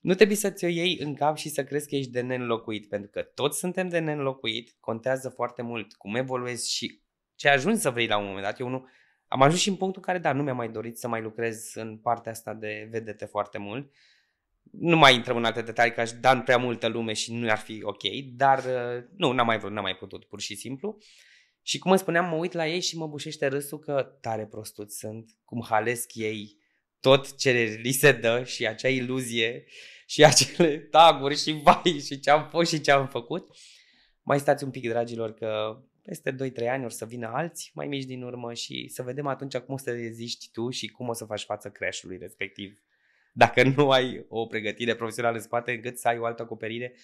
nu trebuie să ți-o iei în cap și să crezi că ești de neînlocuit, pentru că toți suntem de neînlocuit, contează foarte mult cum evoluezi și ce ajungi să vrei la un moment dat. Eu nu, am ajuns și în punctul în care, da, nu mi-am mai dorit să mai lucrez în partea asta de vedete foarte mult. Nu mai intrăm în alte detalii, că aș da în prea multă lume și nu ar fi ok, dar uh, nu, n-am mai vrut, n-am mai putut, pur și simplu. Și cum îmi spuneam, mă uit la ei și mă bușește râsul că tare prostuți sunt, cum halesc ei tot ce li se dă și acea iluzie și acele taguri și vai și ce am fost și ce am făcut. Mai stați un pic, dragilor, că peste 2-3 ani or să vină alți mai mici din urmă și să vedem atunci cum o să reziști tu și cum o să faci față crash-ului respectiv. Dacă nu ai o pregătire profesională în spate, încât să ai o altă acoperire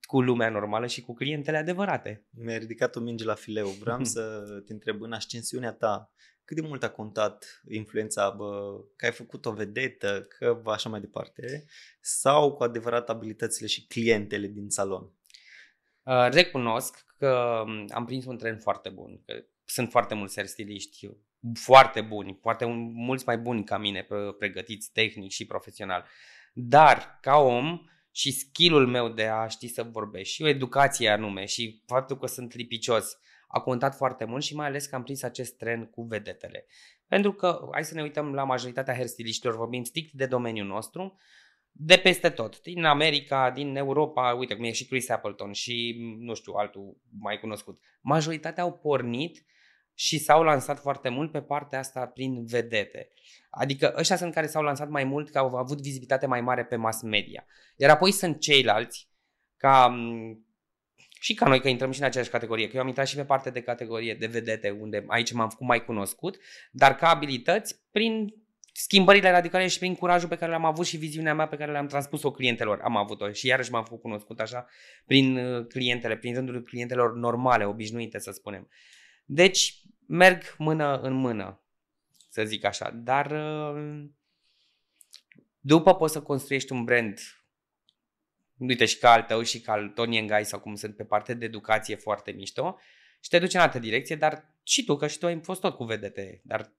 cu lumea normală și cu clientele adevărate. Mi-a ridicat o minge la fileu. Vreau să te întreb în ascensiunea ta, cât de mult a contat influența, bă, că ai făcut o vedetă, că va așa mai departe, sau cu adevărat abilitățile și clientele din salon? Uh, recunosc că um, am prins un tren foarte bun, că sunt foarte mulți stiliști foarte buni, poate mulți mai buni ca mine, pre- pregătiți tehnic și profesional. Dar, ca om, și skill-ul meu de a ști să vorbești și o educație anume și faptul că sunt lipicios a contat foarte mult și mai ales că am prins acest tren cu vedetele. Pentru că, hai să ne uităm la majoritatea hairstyliștilor, vorbim strict de domeniul nostru, de peste tot, din America, din Europa, uite cum e și Chris Appleton și nu știu, altul mai cunoscut. Majoritatea au pornit și s-au lansat foarte mult pe partea asta prin vedete. Adică ăștia sunt care s-au lansat mai mult, că au avut vizibilitate mai mare pe mass media. Iar apoi sunt ceilalți, ca și ca noi că intrăm și în aceeași categorie, că eu am intrat și pe parte de categorie de vedete, unde aici m-am făcut mai cunoscut, dar ca abilități prin schimbările radicale și prin curajul pe care l-am avut și viziunea mea pe care le-am transpus-o clientelor. Am avut-o și iarăși m-am făcut cunoscut așa prin uh, clientele, prin rândul clientelor normale, obișnuite să spunem. Deci merg mână în mână, să zic așa, dar uh, după poți să construiești un brand uite și ca al tău și ca al Tony Ngai sau cum sunt pe partea de educație foarte mișto și te duci în altă direcție, dar și tu, că și tu ai fost tot cu vedete, dar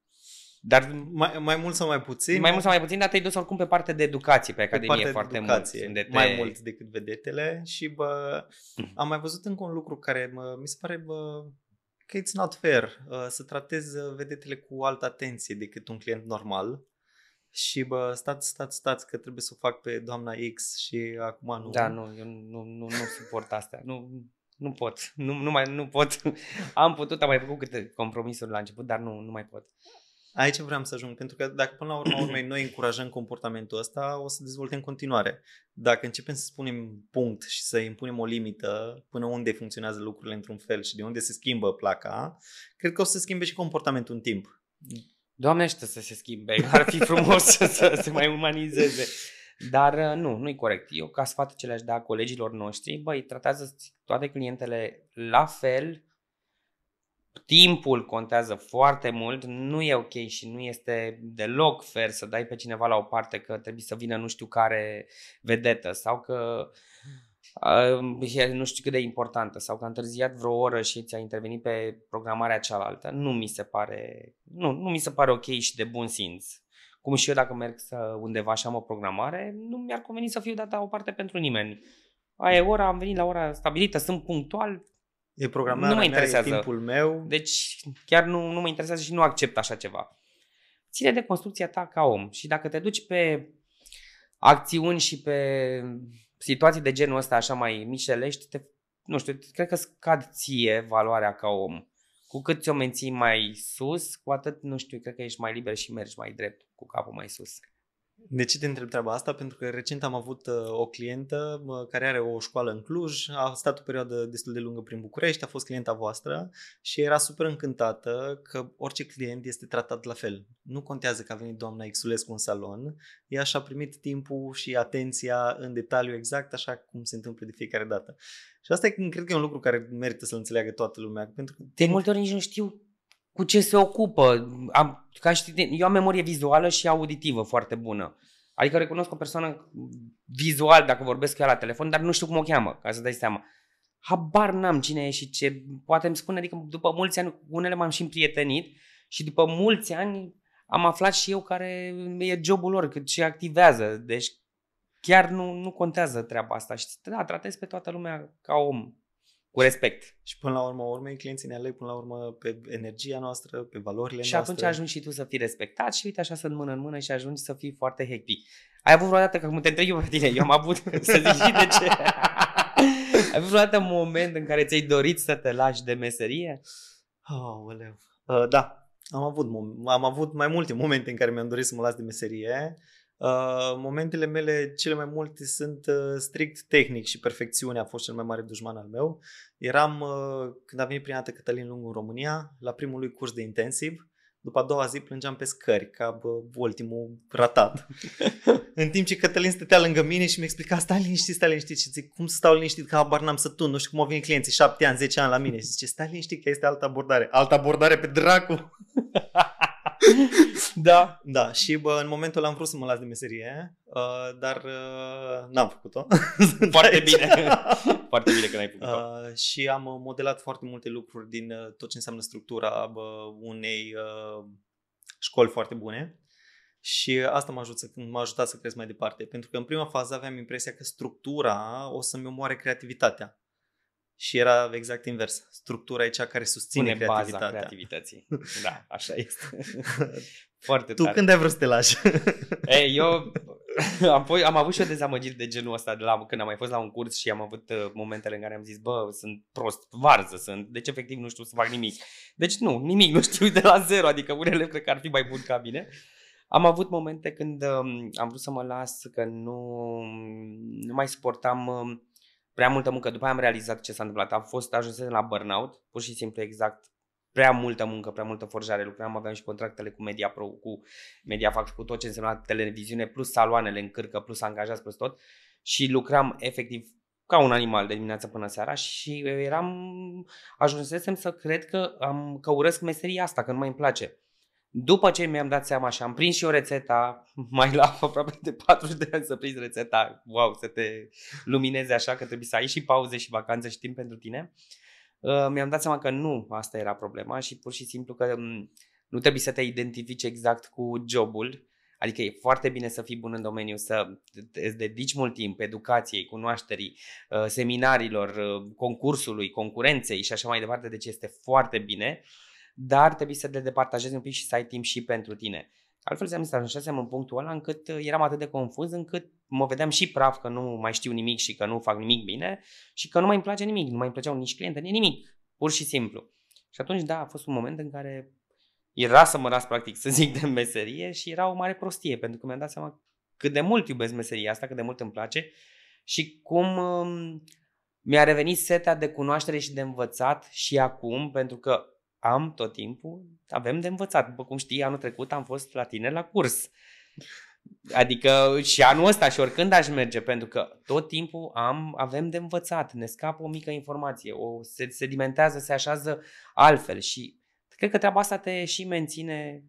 dar mai, mai mult sau mai puțin? Mai mult sau mai puțin, dar te-ai dus oricum pe partea de educație, pe Academie pe foarte educație, mult. Te... Mai mult decât vedetele și bă, mm. am mai văzut încă un lucru care mă, mi se pare bă, că it's not fair uh, să tratezi vedetele cu altă atenție decât un client normal și bă, stați, stați, stați că trebuie să o fac pe doamna X și acum nu. Da, nu, eu nu, nu, nu suport astea. Nu, nu pot. Nu, nu, mai, nu pot. Am putut, am mai făcut câte compromisuri la început, dar nu, nu mai pot. Aici vreau să ajung, pentru că dacă până la urmă urmei noi încurajăm comportamentul ăsta, o să dezvolte în continuare. Dacă începem să spunem punct și să impunem o limită până unde funcționează lucrurile într-un fel și de unde se schimbă placa, cred că o să se schimbe și comportamentul în timp. Doamne ajută să se schimbe, ar fi frumos să, să se mai umanizeze. Dar uh, nu, nu e corect. Eu ca sfat ce le-aș da colegilor noștri, băi, tratează toate clientele la fel, timpul contează foarte mult, nu e ok și nu este deloc fair să dai pe cineva la o parte că trebuie să vină nu știu care vedetă sau că nu știu cât de importantă sau că a întârziat vreo oră și ți-a intervenit pe programarea cealaltă, nu mi se pare, nu, nu mi se pare ok și de bun simț. Cum și eu dacă merg să undeva și am o programare, nu mi-ar conveni să fiu data o parte pentru nimeni. Aia e ora, am venit la ora stabilită, sunt punctual, E programarea nu mă interesează. Mea, e timpul meu. Deci chiar nu, nu mă interesează și nu accept așa ceva. Ține de construcția ta ca om și dacă te duci pe acțiuni și pe situații de genul ăsta așa mai mișelești, te, nu știu, cred că scad ție valoarea ca om. Cu cât ți-o menții mai sus, cu atât, nu știu, cred că ești mai liber și mergi mai drept, cu capul mai sus. De ce te întreb treaba asta? Pentru că recent am avut uh, o clientă uh, care are o școală în Cluj, a stat o perioadă destul de lungă prin București, a fost clienta voastră și era super încântată că orice client este tratat la fel. Nu contează că a venit doamna Xulescu în salon, ea și-a primit timpul și atenția în detaliu exact așa cum se întâmplă de fiecare dată. Și asta e, cred că e un lucru care merită să-l înțeleagă toată lumea. Pentru că de multe ori nici nu știu cu ce se ocupă. Am, ca știi, eu am memorie vizuală și auditivă foarte bună. Adică recunosc o persoană vizual dacă vorbesc ea la telefon, dar nu știu cum o cheamă, ca să dai seama. Habar n-am cine e și ce. Poate îmi spune, adică după mulți ani, cu unele m-am și împrietenit și după mulți ani am aflat și eu care e jobul lor, cât ce activează. Deci chiar nu, nu contează treaba asta. Și da, tratez pe toată lumea ca om. Cu respect. Și până la urmă, urmei, clienții ne aleg până la urmă pe energia noastră, pe valorile și noastre. Și atunci ajungi și tu să fii respectat și uite așa sunt mână în mână și ajungi să fii foarte hectic. Ai avut vreodată, că cum te întreb eu pe tine, eu am avut, să zic și de ce. Ai avut vreodată un moment în care ți-ai dorit să te lași de meserie? Oh, uh, da, am avut, am avut mai multe momente în care mi-am dorit să mă las de meserie. Uh, momentele mele cele mai multe sunt uh, strict tehnic și perfecțiunea a fost cel mai mare dușman al meu. Eram, uh, când a venit prima dată Cătălin Lungu în România, la primul lui curs de intensiv, după a doua zi plângeam pe scări, ca bă, ultimul ratat. în timp ce Cătălin stătea lângă mine și mi explica, stai liniștit, stai liniștit. Și zic, cum să stau liniștit, că habar n-am să tun, nu știu cum au venit clienții, șapte ani, zece ani la mine. Și zice, stai liniștit, că este altă abordare. Altă abordare pe dracu. da. Da, și bă, în momentul ăla am vrut să mă las de meserie, uh, dar uh, n-am făcut-o. Foarte bine. foarte bine că n-ai făcut-o. Uh, și am modelat foarte multe lucruri din uh, tot ce înseamnă structura bă, unei uh, școli foarte bune. Și asta m-a ajutat, m-a ajutat să cresc mai departe. Pentru că în prima fază aveam impresia că structura o să-mi omoare creativitatea. Și era exact invers. Structura e cea care susține Pune creativitatea. baza creativității. Da, așa este. Foarte Tu tare. când ai vrut să te lași? Ei, eu am, fost, am avut și o dezamăgiri de genul ăsta de la, când am mai fost la un curs și am avut uh, momentele în care am zis, bă, sunt prost, varză sunt, deci efectiv nu știu să fac nimic. Deci nu, nimic, nu știu de la zero, adică unele cred că ar fi mai bun ca mine. Am avut momente când um, am vrut să mă las, că nu, nu mai suportam um, prea multă muncă. După aia am realizat ce s-a întâmplat. Am fost ajuns la burnout, pur și simplu exact prea multă muncă, prea multă forjare. Lucram, aveam și contractele cu Media Pro, cu Mediafax, cu tot ce însemna televiziune, plus saloanele în cârcă, plus angajați, plus tot. Și lucram efectiv ca un animal de dimineața până seara și eram, ajunsesem să cred că, am, că urăsc meseria asta, că nu mai îmi place. După ce mi-am dat seama și am prins și o rețeta, mai la aproape de 40 de ani să prinzi rețeta, wow, să te lumineze așa, că trebuie să ai și pauze și vacanțe și timp pentru tine, uh, mi-am dat seama că nu asta era problema și pur și simplu că um, nu trebuie să te identifici exact cu jobul, Adică e foarte bine să fii bun în domeniu, să îți dedici mult timp educației, cunoașterii, uh, seminarilor, uh, concursului, concurenței și așa mai departe, deci este foarte bine, dar trebuie să te departajezi un pic și să ai timp și pentru tine. Altfel să să ajunsesem în punctul ăla încât uh, eram atât de confuz încât mă vedeam și praf că nu mai știu nimic și că nu fac nimic bine și că nu mai îmi place nimic, nu mai îmi plăceau nici cliente, nici nimic, pur și simplu. Și atunci, da, a fost un moment în care era să mă las practic să zic de meserie și era o mare prostie pentru că mi-am dat seama cât de mult iubesc meseria asta, cât de mult îmi place și cum um, mi-a revenit setea de cunoaștere și de învățat și acum, pentru că am tot timpul, avem de învățat. După cum știi, anul trecut am fost la tine la curs. Adică și anul ăsta și oricând aș merge, pentru că tot timpul am, avem de învățat, ne scapă o mică informație, o, se sedimentează, se așează altfel și cred că treaba asta te și menține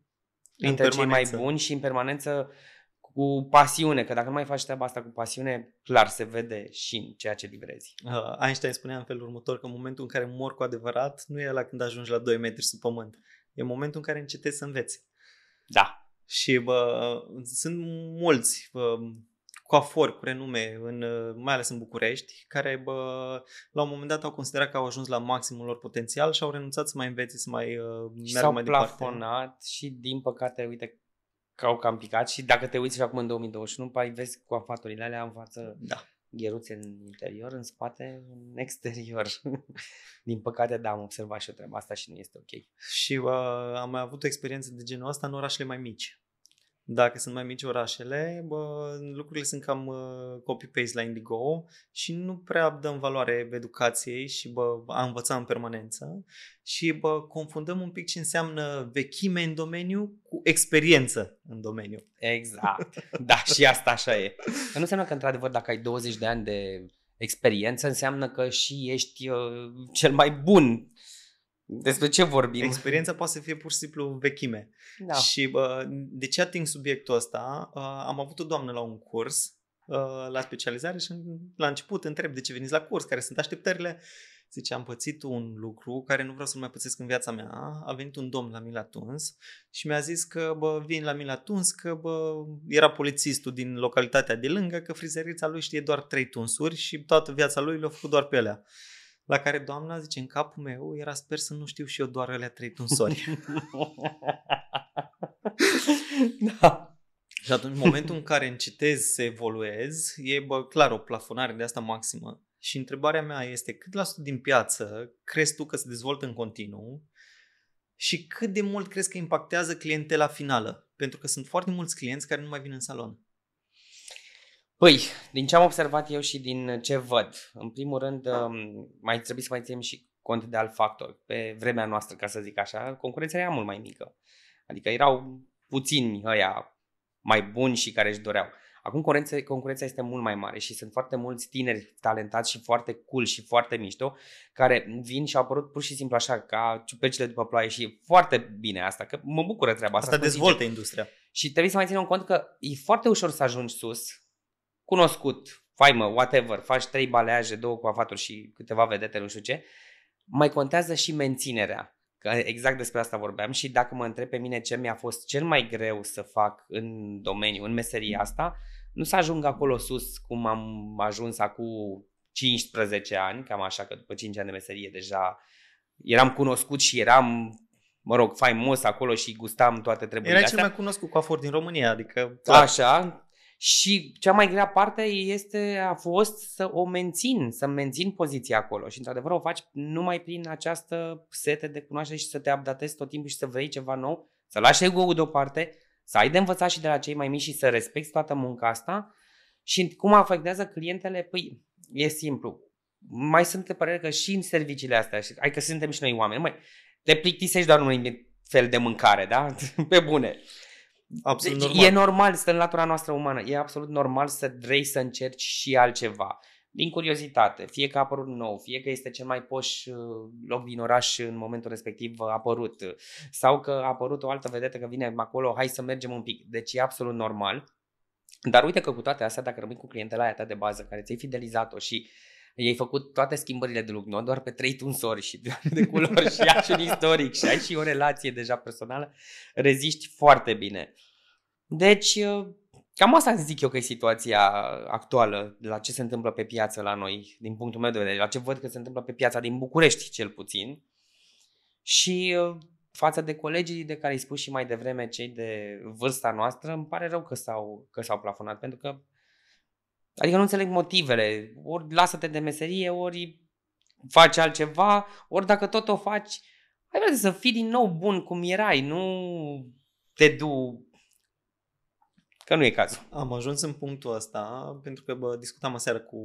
între cei mai buni și în permanență cu pasiune, că dacă nu mai faci treaba asta cu pasiune, clar se vede și în ceea ce livrezi. Uh, Einstein spunea în felul următor că în momentul în care mor cu adevărat nu e la când ajungi la 2 metri sub pământ. E momentul în care încetezi să înveți. Da. Și bă, sunt mulți bă, coafori cu renume, în, mai ales în București, care bă, la un moment dat au considerat că au ajuns la maximul lor potențial și au renunțat să mai învețe, să mai uh, meargă s-au mai departe. plafonat și din păcate, uite, că au cam picat și dacă te uiți și acum în 2021, păi vezi cu afaturile alea în față Da. gheruțe în interior, în spate, în exterior. din păcate, da, am observat și eu treaba asta și nu este ok. Și uh, am mai avut o experiență de genul ăsta în orașele mai mici. Dacă sunt mai mici orașele, bă, lucrurile sunt cam uh, copy-paste la Indigo și nu prea dăm valoare educației și bă, a învăța în permanență și bă, confundăm un pic ce înseamnă vechime în domeniu cu experiență în domeniu. Exact. Da, și asta așa e. Că nu înseamnă că, într-adevăr, dacă ai 20 de ani de experiență, înseamnă că și ești uh, cel mai bun. Despre ce vorbim? Experiența poate să fie pur și simplu vechime. Da. Și bă, de ce ating subiectul ăsta? Uh, am avut o doamnă la un curs uh, la specializare și la început întreb de ce veniți la curs, care sunt așteptările. Zice, am pățit un lucru care nu vreau să-l mai pățesc în viața mea. A venit un domn la mine la tuns și mi-a zis că bă, vin la mine la tuns, că bă, era polițistul din localitatea de lângă, că frizerița lui știe doar trei tunsuri și toată viața lui le-a făcut doar pe alea. La care doamna zice, în capul meu era sper să nu știu și eu doar alea trei tunsori. da. Și atunci, în momentul în care încetezi să evoluezi, e bă, clar o plafonare de asta maximă. Și întrebarea mea este cât la sută din piață crezi tu că se dezvoltă în continuu și cât de mult crezi că impactează clientela finală? Pentru că sunt foarte mulți clienți care nu mai vin în salon. Păi, din ce am observat eu și din ce văd, în primul rând, um, mai trebuie să mai ținem și cont de alt factor. Pe vremea noastră, ca să zic așa, concurența era mult mai mică. Adică erau puțini ăia mai buni și care își doreau. Acum concurența, concurența este mult mai mare și sunt foarte mulți tineri talentați și foarte cool și foarte mișto care vin și au apărut pur și simplu așa ca ciupercile după ploaie și e foarte bine asta, că mă bucură treaba asta. Asta dezvoltă industria. Și trebuie să mai ținem cont că e foarte ușor să ajungi sus, cunoscut, faimă, whatever, faci trei baleaje, două coafaturi și câteva vedete, nu știu ce, mai contează și menținerea. Că exact despre asta vorbeam și dacă mă întreb pe mine ce mi-a fost cel mai greu să fac în domeniu, în meseria asta, nu să ajung acolo sus cum am ajuns acum 15 ani, cam așa că după 5 ani de meserie deja eram cunoscut și eram mă rog, faimos acolo și gustam toate treburile Era astea. cel mai cunoscut coafor din România, adică... Așa. Și cea mai grea parte este, a fost să o mențin, să mențin poziția acolo. Și într-adevăr o faci numai prin această sete de cunoaștere și să te updatezi tot timpul și să vrei ceva nou, să lași ego-ul deoparte, să ai de învățat și de la cei mai mici și să respecti toată munca asta. Și cum afectează clientele? Păi, e simplu. Mai sunt de părere că și în serviciile astea, hai că suntem și noi oameni, mai te plictisești doar unui fel de mâncare, da? Pe bune. Absolut deci normal. e normal, stă în latura noastră umană. E absolut normal să vrei să încerci și altceva. Din curiozitate, fie că a apărut nou, fie că este cel mai poș uh, loc din oraș în momentul respectiv apărut, sau că a apărut o altă vedetă că vine acolo, hai să mergem un pic. Deci e absolut normal. Dar uite că cu toate astea, dacă rămâi cu clientela aia ta de bază, care ți-ai fidelizat-o și ai făcut toate schimbările de look, nu doar pe trei tunsori și de culori și ai și un istoric și ai și o relație deja personală, reziști foarte bine. Deci, cam asta zic eu că e situația actuală la ce se întâmplă pe piață la noi, din punctul meu de vedere, la ce văd că se întâmplă pe piața din București, cel puțin. Și față de colegii de care ai spus și mai devreme, cei de vârsta noastră, îmi pare rău că s-au, că s-au plafonat, pentru că Adică nu înțeleg motivele. Ori lasă-te de meserie, ori faci altceva, ori dacă tot o faci, ai vrea să fii din nou bun cum erai, nu te du că nu e cazul. Am ajuns în punctul ăsta pentru că bă, discutam aseară cu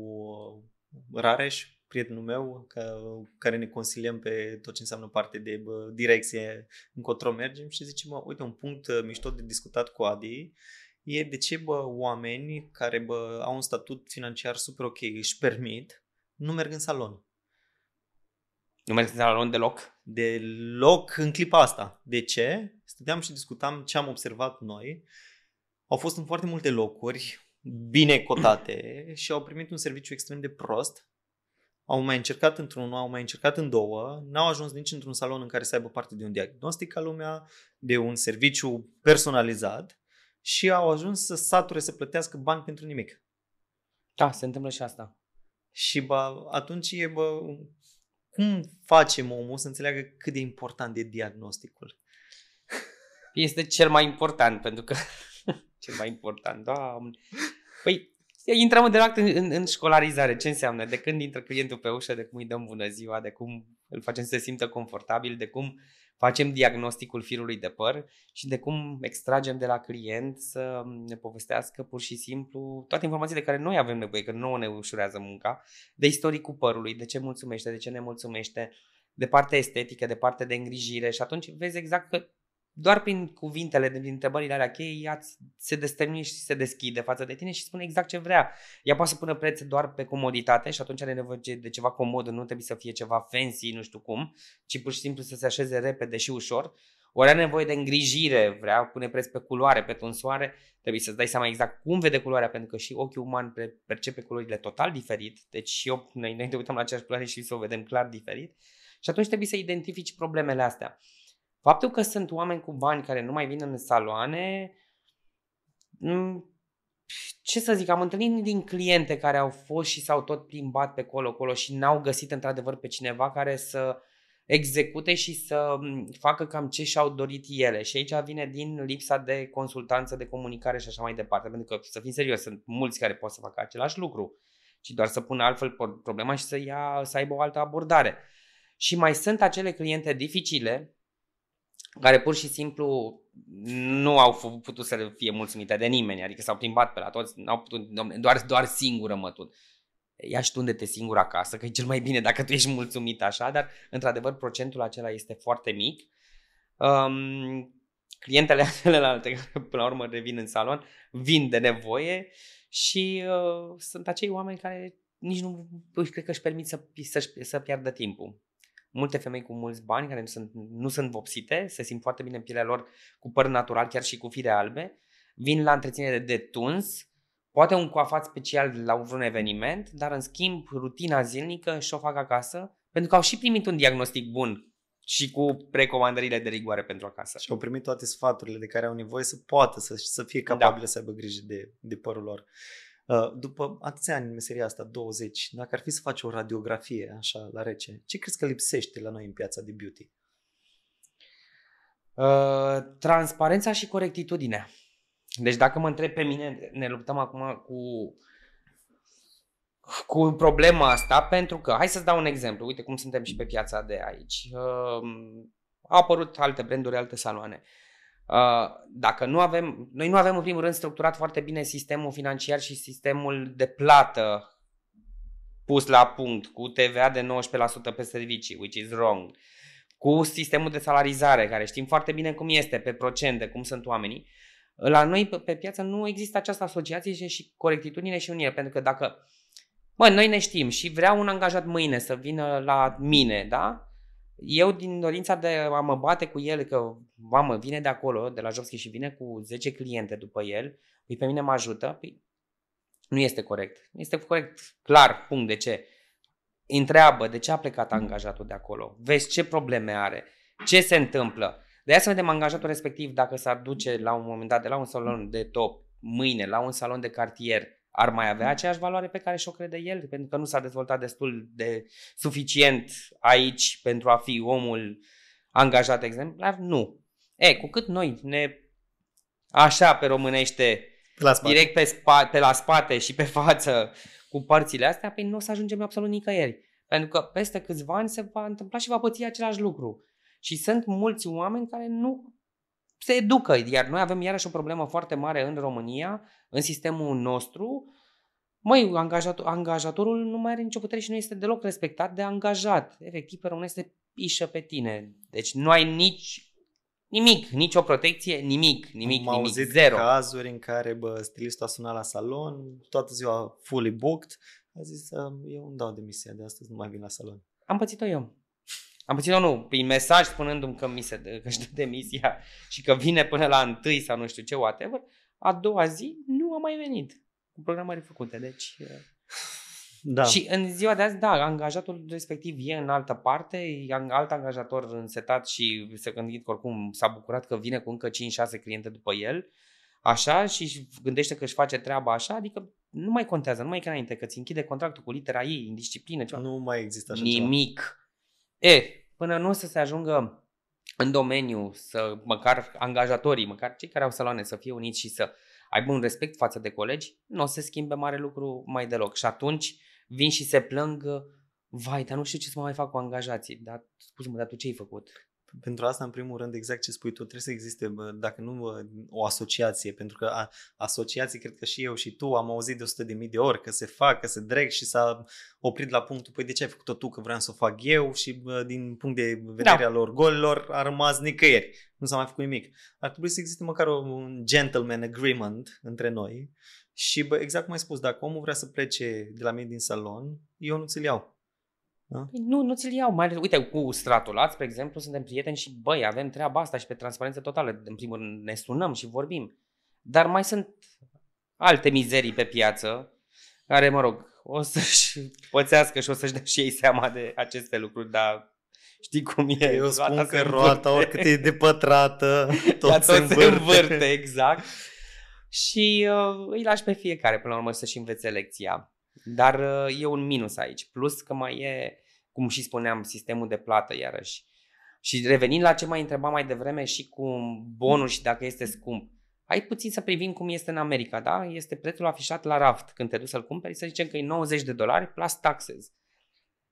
Rareș, prietenul meu, că, care ne consiliem pe tot ce înseamnă parte de bă, direcție încotro mergem și zice, mă, uite, un punct mișto de discutat cu Adi e de ce bă, oameni care bă, au un statut financiar super ok își permit, nu merg în salon. Nu merg în salon deloc? Deloc în clipa asta. De ce? Stăteam și discutam ce am observat noi. Au fost în foarte multe locuri bine cotate și au primit un serviciu extrem de prost. Au mai încercat într-unul, au mai încercat în două, n-au ajuns nici într-un salon în care să aibă parte de un diagnostic ca lumea, de un serviciu personalizat și au ajuns să sature să plătească bani pentru nimic. Da, se întâmplă și asta. Și bă, atunci e, bă, cum facem omul să înțeleagă cât de important e diagnosticul? Este cel mai important, pentru că cel mai important, da. Păi, intrăm direct în, în, în școlarizare. Ce înseamnă? De când intră clientul pe ușă, de cum îi dăm bună ziua, de cum îl facem să se simtă confortabil, de cum facem diagnosticul firului de păr și de cum extragem de la client să ne povestească pur și simplu toate informațiile de care noi avem nevoie, că nouă ne ușurează munca, de istoricul părului, de ce mulțumește, de ce ne mulțumește, de partea estetică, de partea de îngrijire și atunci vezi exact că doar prin cuvintele, din întrebările alea cheie, ea se destăinuie și se deschide față de tine și spune exact ce vrea. Ea poate să pună preț doar pe comoditate și atunci are nevoie de ceva comod, nu trebuie să fie ceva fancy, nu știu cum, ci pur și simplu să se așeze repede și ușor. Ori are nevoie de îngrijire, vrea, pune preț pe culoare, pe tunsoare, trebuie să-ți dai seama exact cum vede culoarea, pentru că și ochiul uman percepe culorile total diferit, deci și eu, noi, noi ne uităm la aceeași culoare și să o vedem clar diferit. Și atunci trebuie să identifici problemele astea. Faptul că sunt oameni cu bani care nu mai vin în saloane, ce să zic, am întâlnit din cliente care au fost și s-au tot plimbat pe colo-colo și n-au găsit într-adevăr pe cineva care să execute și să facă cam ce și-au dorit ele. Și aici vine din lipsa de consultanță, de comunicare și așa mai departe. Pentru că, să fim serios, sunt mulți care pot să facă același lucru, ci doar să pună altfel problema și să, ia, să aibă o altă abordare. Și mai sunt acele cliente dificile care pur și simplu nu au putut să fie mulțumite de nimeni, adică s-au plimbat pe la toți, n-au putut, doar, doar singură mătut. Ia și tu unde te singur acasă, că e cel mai bine dacă tu ești mulțumit așa, dar într-adevăr procentul acela este foarte mic. Um, clientele celelalte care până la urmă revin în salon vin de nevoie și uh, sunt acei oameni care nici nu cred că își permit să, să, să piardă timpul multe femei cu mulți bani care nu sunt, nu sunt vopsite, se simt foarte bine în pielea lor cu păr natural, chiar și cu fire albe, vin la întreținere de tuns, poate un coafat special la vreun eveniment, dar în schimb rutina zilnică și o fac acasă, pentru că au și primit un diagnostic bun și cu recomandările de rigoare pentru acasă. Și au primit toate sfaturile de care au nevoie să poată să, să fie capabile da. să aibă grijă de, de părul lor. Uh, după atâția ani în meseria asta, 20, dacă ar fi să faci o radiografie așa la rece, ce crezi că lipsește la noi în piața de beauty? Uh, transparența și corectitudinea. Deci dacă mă întreb pe mine, ne luptăm acum cu cu problema asta pentru că, hai să-ți dau un exemplu, uite cum suntem și pe piața de aici. Uh, au apărut alte branduri, alte saloane. Uh, dacă nu avem, noi nu avem în primul rând structurat foarte bine sistemul financiar și sistemul de plată pus la punct cu TVA de 19% pe servicii, which is wrong, cu sistemul de salarizare, care știm foarte bine cum este, pe procente, cum sunt oamenii, la noi pe, pe piață nu există această asociație și corectitudine și unire, pentru că dacă Mă, noi ne știm și vreau un angajat mâine să vină la mine, da? Eu din dorința de a mă bate cu el, că mamă, vine de acolo, de la Jobski și vine cu 10 cliente după el, păi pe mine mă ajută, păi nu este corect. Nu este corect, clar, punct, de ce? Întreabă de ce a plecat angajatul de acolo, vezi ce probleme are, ce se întâmplă. De aia să vedem angajatul respectiv dacă s-ar duce la un moment dat de la un salon de top mâine la un salon de cartier ar mai avea aceeași valoare pe care și-o crede el, pentru că nu s-a dezvoltat destul de suficient aici pentru a fi omul angajat exemplar? Nu. E, cu cât noi ne așa pe românește, la spate. direct pe, spa, pe la spate și pe față cu părțile astea, păi nu o să ajungem absolut nicăieri. Pentru că peste câțiva ani se va întâmpla și va păți același lucru. Și sunt mulți oameni care nu se educă, iar noi avem iarăși o problemă foarte mare în România, în sistemul nostru. Măi, angajator, angajatorul nu mai are nicio putere și nu este deloc respectat de angajat. Efectiv, pe român este pișă pe tine. Deci nu ai nici Nimic, nicio protecție, nimic, nimic, Am nimic, zero. cazuri în care bă, stilistul a sunat la salon, toată ziua fully booked, a zis, eu îmi dau demisia de astăzi, nu mai vin la salon. Am pățit-o eu. Am pățit-o nu, prin mesaj spunându-mi că mi se dă, că își dă demisia și că vine până la întâi sau nu știu ce, whatever. A doua zi nu a mai venit cu programări făcute, deci... Da. Și în ziua de azi, da, angajatul respectiv e în altă parte, e alt angajator însetat și se gândit că oricum s-a bucurat că vine cu încă 5-6 cliente după el, așa, și gândește că își face treaba așa, adică nu mai contează, nu mai e ca înainte, că ți închide contractul cu litera ei, în disciplină, ceva. Nu mai există așa Nimic. Ceva. E, până nu o să se ajungă în domeniu să măcar angajatorii, măcar cei care au saloane să fie uniți și să aibă un respect față de colegi, nu o să se schimbe mare lucru mai deloc. Și atunci vin și se plâng, vai, dar nu știu ce să mă mai fac cu angajații. Dar, scuze-mă, dar tu ce ai făcut? Pentru asta, în primul rând, exact ce spui tu, trebuie să existe, dacă nu o asociație, pentru că a, asociații, cred că și eu și tu am auzit de 100 de mii de ori că se fac, că se dreg și s-a oprit la punctul, păi de ce ai făcut-o tu, că vreau să o fac eu și din punct de vedere da. al lor golilor a rămas nicăieri, nu s-a mai făcut nimic. Ar trebui să existe măcar un gentleman agreement între noi și bă, exact cum ai spus, dacă omul vrea să plece de la mine din salon, eu nu ți-l iau da? Păi nu, nu ți-l iau. Mai, uite, cu stratulați, spre exemplu, suntem prieteni și, băi, avem treaba asta și pe transparență totală. În primul rând ne sunăm și vorbim. Dar mai sunt alte mizerii pe piață care, mă rog, o să-și pățească și o să-și dea și ei seama de aceste lucruri, dar știi cum e. Eu spun că roata, oricât e de pătrată, tot, tot se, învârte. se învârte. exact. Și uh, îi lași pe fiecare, până la urmă, să-și învețe lecția. Dar uh, e un minus aici. Plus că mai e, cum și spuneam, sistemul de plată iarăși. Și revenind la ce mai întreba mai devreme și cu bonus și dacă este scump. Hai puțin să privim cum este în America, da? Este prețul afișat la raft. Când te duci să-l cumperi, să zicem că e 90 de dolari plus taxes.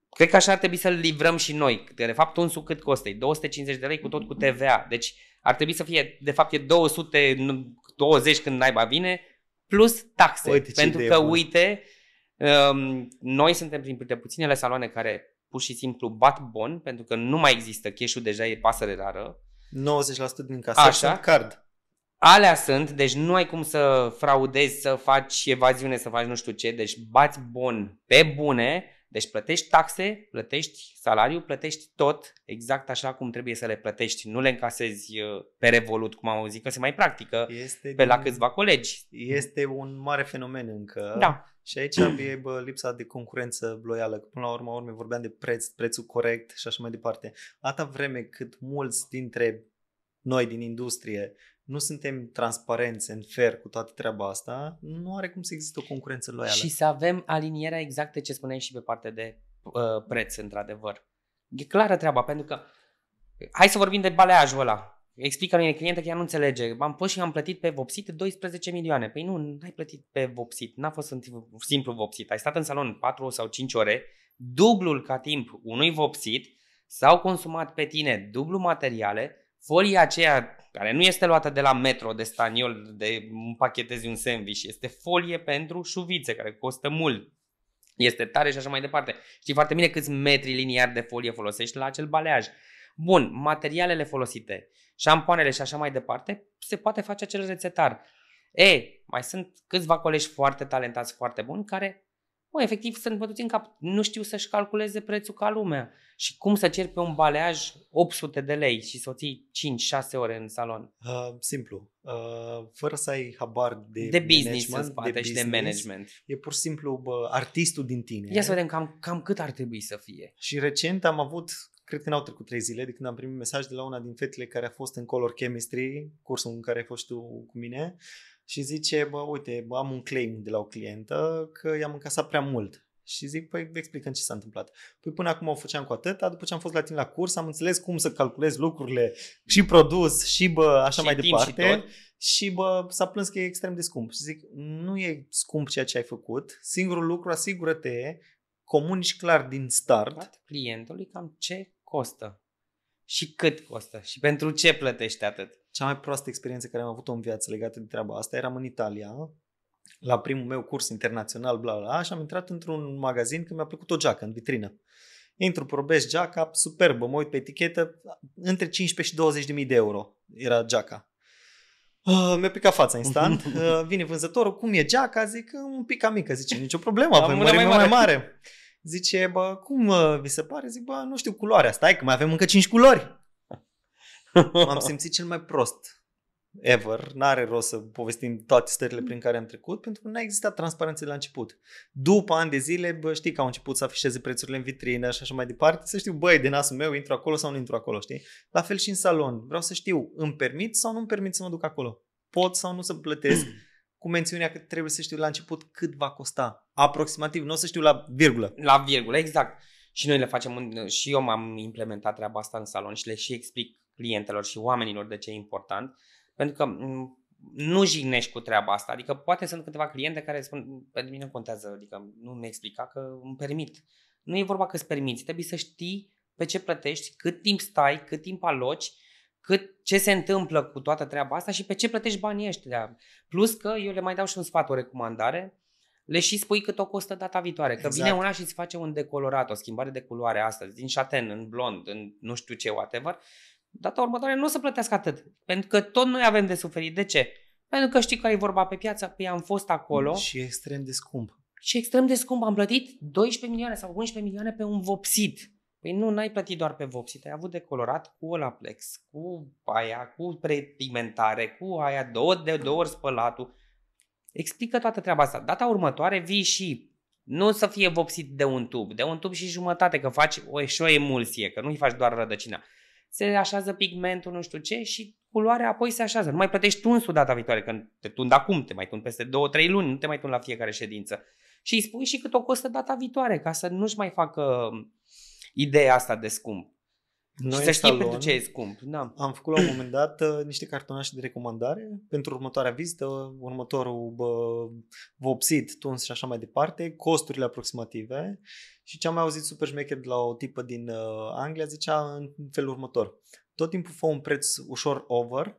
Cred că așa ar trebui să-l livrăm și noi. De fapt, unsul cât costă? 250 de lei cu tot cu TVA. Deci ar trebui să fie, de fapt, e 220 când naiba vine, plus taxe. Uite pentru că, bun. uite, Ehm, noi suntem printre puținele saloane care pur și simplu bat bon, pentru că nu mai există cash deja e pasăre rară. 90% din casă sunt card. Alea sunt, deci nu ai cum să fraudezi, să faci evaziune, să faci nu știu ce, deci bați bon pe bune, deci plătești taxe, plătești salariu, plătești tot exact așa cum trebuie să le plătești. Nu le încasezi uh, pe revolut, cum am auzit, că se mai practică este pe din... la câțiva colegi. Este un mare fenomen încă. Da Și aici e bă, lipsa de concurență loială, că până la urmă, urme vorbeam de preț, prețul corect și așa mai departe. Atâta vreme cât mulți dintre noi din industrie nu suntem transparenți în fair cu toată treaba asta, nu are cum să există o concurență loială. Și să avem alinierea exactă ce spuneai și pe partea de uh, preț, într-adevăr. E clară treaba, pentru că hai să vorbim de baleajul ăla. Explică mine clientă că ea nu înțelege. Am pus și am plătit pe vopsit 12 milioane. Păi nu, n-ai plătit pe vopsit. N-a fost simplu vopsit. Ai stat în salon 4 sau 5 ore, dublul ca timp unui vopsit, s-au consumat pe tine dublu materiale, folia aceea care nu este luată de la metro, de staniol, de împachetezi un sandwich, este folie pentru șuvițe, care costă mult. Este tare și așa mai departe. Știi foarte bine câți metri liniari de folie folosești la acel baleaj. Bun, materialele folosite, șampoanele și așa mai departe, se poate face acel rețetar. E, mai sunt câțiva colegi foarte talentați, foarte buni, care Bă, efectiv sunt bătuți în cap. Nu știu să-și calculeze prețul ca lumea. Și cum să cer pe un baleaj 800 de lei și să o ții 5-6 ore în salon? Uh, simplu. Uh, fără să ai habar de, de business în spate de și business, de management. E pur și simplu bă, artistul din tine. Ia să vedem cam, cam cât ar trebui să fie. Și recent am avut cred că n-au trecut trei zile de când am primit mesaj de la una din fetele care a fost în Color Chemistry, cursul în care ai fost tu cu mine, și zice, bă, uite, bă, am un claim de la o clientă că i-am încasat prea mult. Și zic, păi explicăm ce s-a întâmplat. Păi până acum o făceam cu atâta, după ce am fost la tine la curs, am înțeles cum să calculez lucrurile și produs și bă, așa și mai departe. Și, și bă, s-a plâns că e extrem de scump. Și zic, nu e scump ceea ce ai făcut. Singurul lucru, asigură-te, comunici clar din start. Clientului cam ce costă și cât costă și pentru ce plătește atât. Cea mai proastă experiență care am avut-o în viață legată de treaba asta eram în Italia la primul meu curs internațional, bla bla, și am intrat într-un magazin că mi-a plăcut o geacă în vitrină. Intru, probesc geaca, superbă, mă uit pe etichetă, între 15 și 20 de mii de euro era geaca. Uh, mi-a picat fața instant, uh, vine vânzătorul, cum e geaca? Zic, un pic cam mică, zice, nicio problemă, avem mai, mai mare. mai mare. Zice, bă, cum uh, vi se pare? Zic, bă, nu știu culoarea. Stai că mai avem încă 5 culori. M-am simțit cel mai prost ever. N-are rost să povestim toate stările prin care am trecut, pentru că nu a existat transparență de la început. După ani de zile, bă, știi că au început să afișeze prețurile în vitrină și așa mai departe, să știu, băi, de nasul meu, intru acolo sau nu intru acolo, știi? La fel și în salon. Vreau să știu, îmi permit sau nu îmi permit să mă duc acolo? Pot sau nu să plătesc? Cu mențiunea că trebuie să știu la început cât va costa. Aproximativ, nu o să știu la virgulă. La virgulă, exact. Și noi le facem, și eu m-am implementat treaba asta în salon și le și explic clientelor și oamenilor de ce e important. Pentru că nu jignești cu treaba asta. Adică poate sunt câteva cliente care spun, pentru mine contează, adică nu mi explica că îmi permit. Nu e vorba că îți permiți, trebuie să știi pe ce plătești, cât timp stai, cât timp aloci cât, ce se întâmplă cu toată treaba asta și pe ce plătești banii ăștia. Plus că eu le mai dau și un sfat, o recomandare, le și spui cât o costă data viitoare. Că exact. vine una și îți face un decolorat, o schimbare de culoare astăzi, din șaten în blond, în nu știu ce, whatever, data următoare nu o să plătească atât. Pentru că tot noi avem de suferit. De ce? Pentru că știi că ai vorba pe piață, pe am fost acolo. Și extrem de scump. Și extrem de scump. Am plătit 12 milioane sau 11 milioane pe un vopsit. Păi nu, n-ai plătit doar pe vopsit, ai avut decolorat cu Olaplex, cu aia, cu prepigmentare, cu aia, două, de două ori spălatul. Explică toată treaba asta. Data următoare vii și nu să fie vopsit de un tub, de un tub și jumătate, că faci o, și o emulsie, că nu-i faci doar rădăcina. Se așează pigmentul, nu știu ce, și culoarea apoi se așează. Nu mai plătești tunsul data viitoare, că te tund acum, te mai tund peste 2-3 luni, nu te mai tund la fiecare ședință. Și îi spui și cât o costă data viitoare, ca să nu-și mai facă ideea asta de scump. Noi și să știi pentru ce e scump. Da. Am făcut la un moment dat uh, niște cartonașe de recomandare pentru următoarea vizită, următorul bă, vopsit, tuns și așa mai departe, costurile aproximative și ce am mai auzit super șmecher de la o tipă din uh, Anglia zicea în felul următor. Tot timpul fă un preț ușor over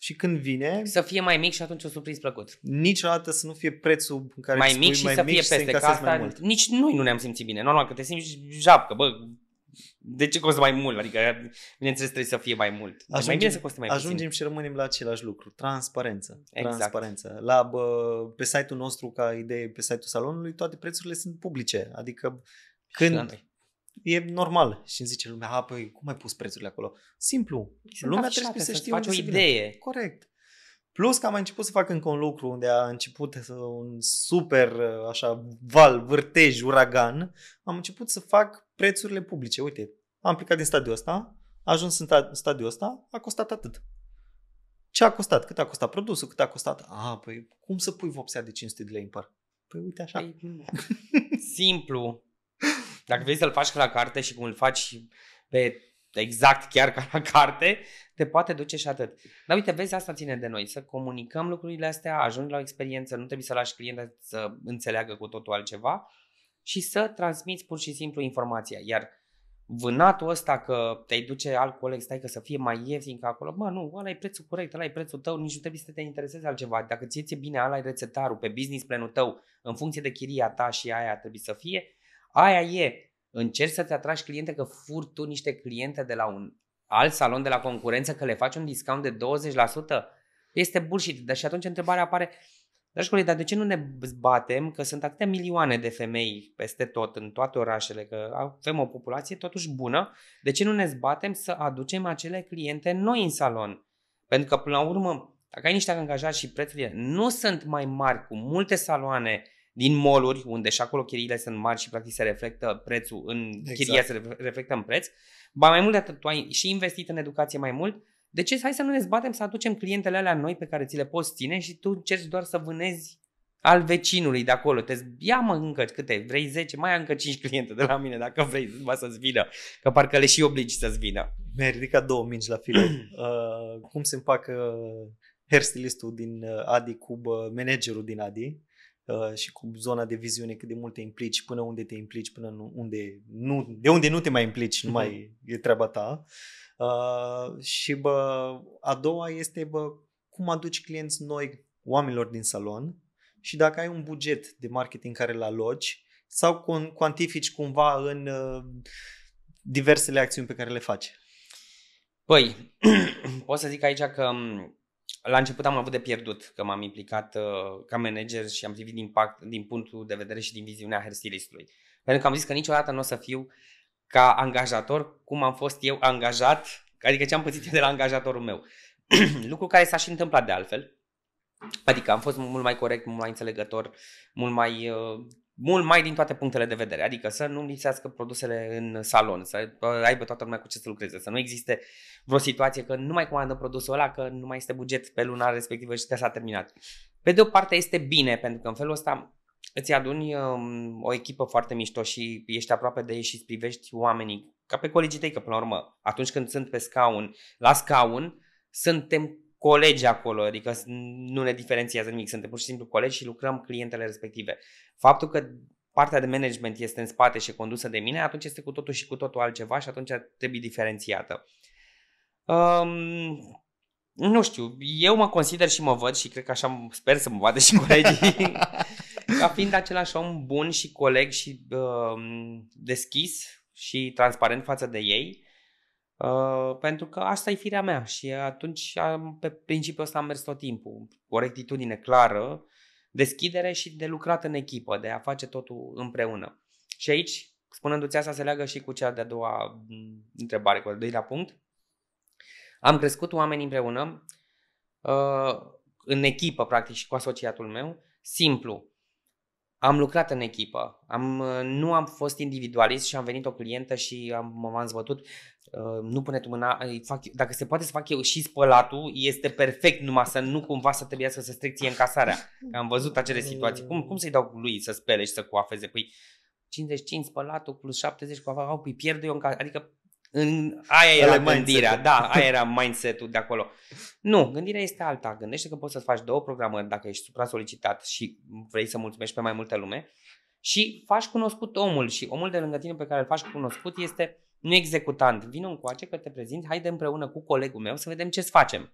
și când vine... Să fie mai mic și atunci o surpriz plăcut. Niciodată să nu fie prețul în care mai spui, mic și mai să mic fie peste, că asta mult. nici noi nu ne-am simțit bine. Normal că te simți japcă, bă, de ce costă mai mult? Adică, bineînțeles, trebuie să fie mai mult. Ajungem, mai bine să coste mai Ajungem puțin. și rămânem la același lucru. Transparență. Exact. Transparență. La, bă, pe site-ul nostru, ca idee, pe site-ul salonului, toate prețurile sunt publice. Adică când e normal. Și îmi zice lumea, a, păi, cum ai pus prețurile acolo? Simplu. Sunt lumea trebuie să știe faci o idee. Corect. Plus că am mai început să fac încă un lucru unde a început un super așa val, vârtej, uragan. Am început să fac prețurile publice. Uite, am plecat din stadiul ăsta, a ajuns în stadiul ăsta, a costat atât. Ce a costat? Cât a costat produsul? Cât a costat? Ah, păi cum să pui vopsea de 500 de lei în par? Păi uite așa. Păi, simplu. Dacă vrei să-l faci la carte și cum îl faci pe exact chiar ca la carte, te poate duce și atât. Dar uite, vezi, asta ține de noi, să comunicăm lucrurile astea, ajungi la o experiență, nu trebuie să lași clientul să înțeleagă cu totul altceva și să transmiți pur și simplu informația. Iar vânatul ăsta că te-ai duce alt coleg, stai că să fie mai ieftin ca acolo, mă, nu, ăla e prețul corect, ăla e prețul tău, nici nu trebuie să te intereseze altceva. Dacă ți ție bine, ăla e rețetarul pe business planul tău, în funcție de chiria ta și aia trebuie să fie, aia e. Încerci să te atragi cliente că fur tu niște cliente de la un alt salon de la concurență că le faci un discount de 20%, este bullshit. Dar și atunci întrebarea apare, Dragi colegi, dar de ce nu ne batem că sunt atâtea milioane de femei peste tot, în toate orașele, că avem o populație totuși bună, de ce nu ne zbatem să aducem acele cliente noi în salon? Pentru că, până la urmă, dacă ai niște angajați și prețurile nu sunt mai mari cu multe saloane din moluri, unde și acolo chiriile sunt mari și practic se reflectă prețul în exact. chiria, se reflectă în preț, ba mai mult de atât, tu ai și investit în educație mai mult, de ce hai să nu ne zbatem să aducem clientele alea noi pe care ți le poți ține și tu încerci doar să vânezi al vecinului de acolo. Te ia mă încă câte, vrei 10, mai ai încă 5 cliente de la mine dacă vrei va să-ți vină, că parcă le și obligi să-ți vină. Mi-ai ridicat două mingi la filo. uh, cum se împacă hairstylistul din uh, Adi cu uh, managerul din Adi uh, și cu zona de viziune, cât de mult te implici, până unde te implici, până nu, unde nu, de unde nu te mai implici, nu mai e treaba ta. Uh, Uh, și bă, a doua este bă, cum aduci clienți noi oamenilor din salon și dacă ai un buget de marketing care îl aloci sau cuantifici cumva în uh, diversele acțiuni pe care le faci. Păi, pot să zic aici că um, la început am avut de pierdut, că m-am implicat uh, ca manager și am privit impact din punctul de vedere și din viziunea hairstylistului. Pentru că am zis că niciodată nu o să fiu ca angajator cum am fost eu angajat, adică ce am pățit eu de la angajatorul meu. Lucru care s-a și întâmplat de altfel. Adică am fost mult mai corect, mult mai înțelegător, mult mai, uh, mult mai din toate punctele de vedere. Adică să nu lipsească produsele în salon, să aibă toată lumea cu ce să lucreze, să nu existe vreo situație că nu mai comandă produsul ăla, că nu mai este buget pe luna respectivă și că s-a terminat. Pe de o parte este bine, pentru că în felul ăsta îți aduni um, o echipă foarte mișto și ești aproape de ei și îți privești oamenii ca pe colegii tăi, că până la urmă, atunci când sunt pe scaun, la scaun, suntem colegi acolo, adică nu ne diferențiază nimic, suntem pur și simplu colegi și lucrăm clientele respective. Faptul că partea de management este în spate și condusă de mine, atunci este cu totul și cu totul altceva și atunci trebuie diferențiată. Um, nu știu, eu mă consider și mă văd și cred că așa sper să mă vadă și colegii ca fiind același om bun și coleg și uh, deschis și transparent față de ei. Uh, pentru că asta e firea mea și atunci am, pe principiul ăsta am mers tot timpul. O rectitudine clară, deschidere și de lucrat în echipă, de a face totul împreună. Și aici, spunându-ți asta, se leagă și cu cea de-a doua mm, întrebare, cu al doilea punct. Am crescut oameni împreună, uh, în echipă, practic, și cu asociatul meu, simplu. Am lucrat în echipă. Am, uh, nu am fost individualist și am venit o clientă și am, m-am zbătut. Uh, nu pune tu mâna, fac, dacă se poate să fac eu și spălatul, este perfect numai să nu cumva să trebuie să se stric ție încasarea. Că am văzut acele situații. Cum, cum să-i dau lui să spele și să coafeze? Păi 55 spălatul plus 70 coafă, au, păi pierd eu în casă. Adică în, aia era Ale gândirea, da, aia era mindset-ul de acolo. Nu, gândirea este alta. Gândește că poți să faci două programări dacă ești supra-solicitat și vrei să mulțumești pe mai multe lume și faci cunoscut omul și omul de lângă tine pe care îl faci cunoscut este nu executant. Vino încoace că te prezinți, haide împreună cu colegul meu să vedem ce să facem.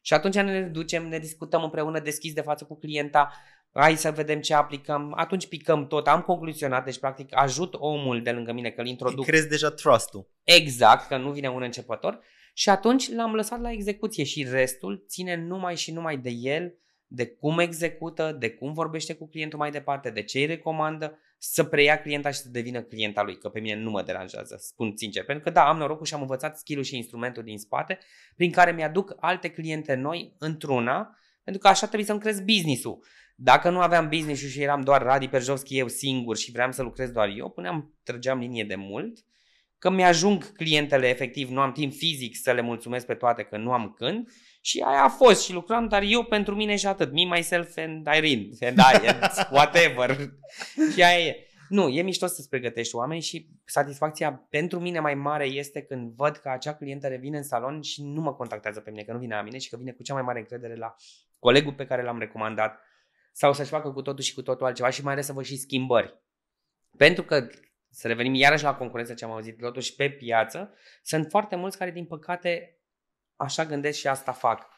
Și atunci ne ducem, ne discutăm împreună deschis de față cu clienta, hai să vedem ce aplicăm, atunci picăm tot, am concluzionat, deci practic ajut omul de lângă mine că îl introduc. Crezi deja trust-ul. Exact, că nu vine un începător și atunci l-am lăsat la execuție și restul ține numai și numai de el, de cum execută, de cum vorbește cu clientul mai departe, de ce îi recomandă, să preia clienta și să devină clienta lui, că pe mine nu mă deranjează, spun sincer. Pentru că da, am norocul și am învățat skill și instrumentul din spate, prin care mi-aduc alte cliente noi într-una Pentru că așa trebuie să-mi cresc business-ul. Dacă nu aveam business și eram doar Radi Perjovski eu singur și vreau să lucrez doar eu, puneam, trăgeam linie de mult, că mi-ajung clientele efectiv, nu am timp fizic să le mulțumesc pe toate că nu am când și aia a fost și lucram, dar eu pentru mine și atât, me, myself and Irene, and I, and whatever. și aia e. Nu, e mișto să-ți pregătești oameni și satisfacția pentru mine mai mare este când văd că acea clientă revine în salon și nu mă contactează pe mine, că nu vine la mine și că vine cu cea mai mare încredere la colegul pe care l-am recomandat sau să-și facă cu totul și cu totul altceva și mai ales să văd și schimbări. Pentru că, să revenim iarăși la concurență ce am auzit, totuși pe piață, sunt foarte mulți care, din păcate, așa gândesc și asta fac.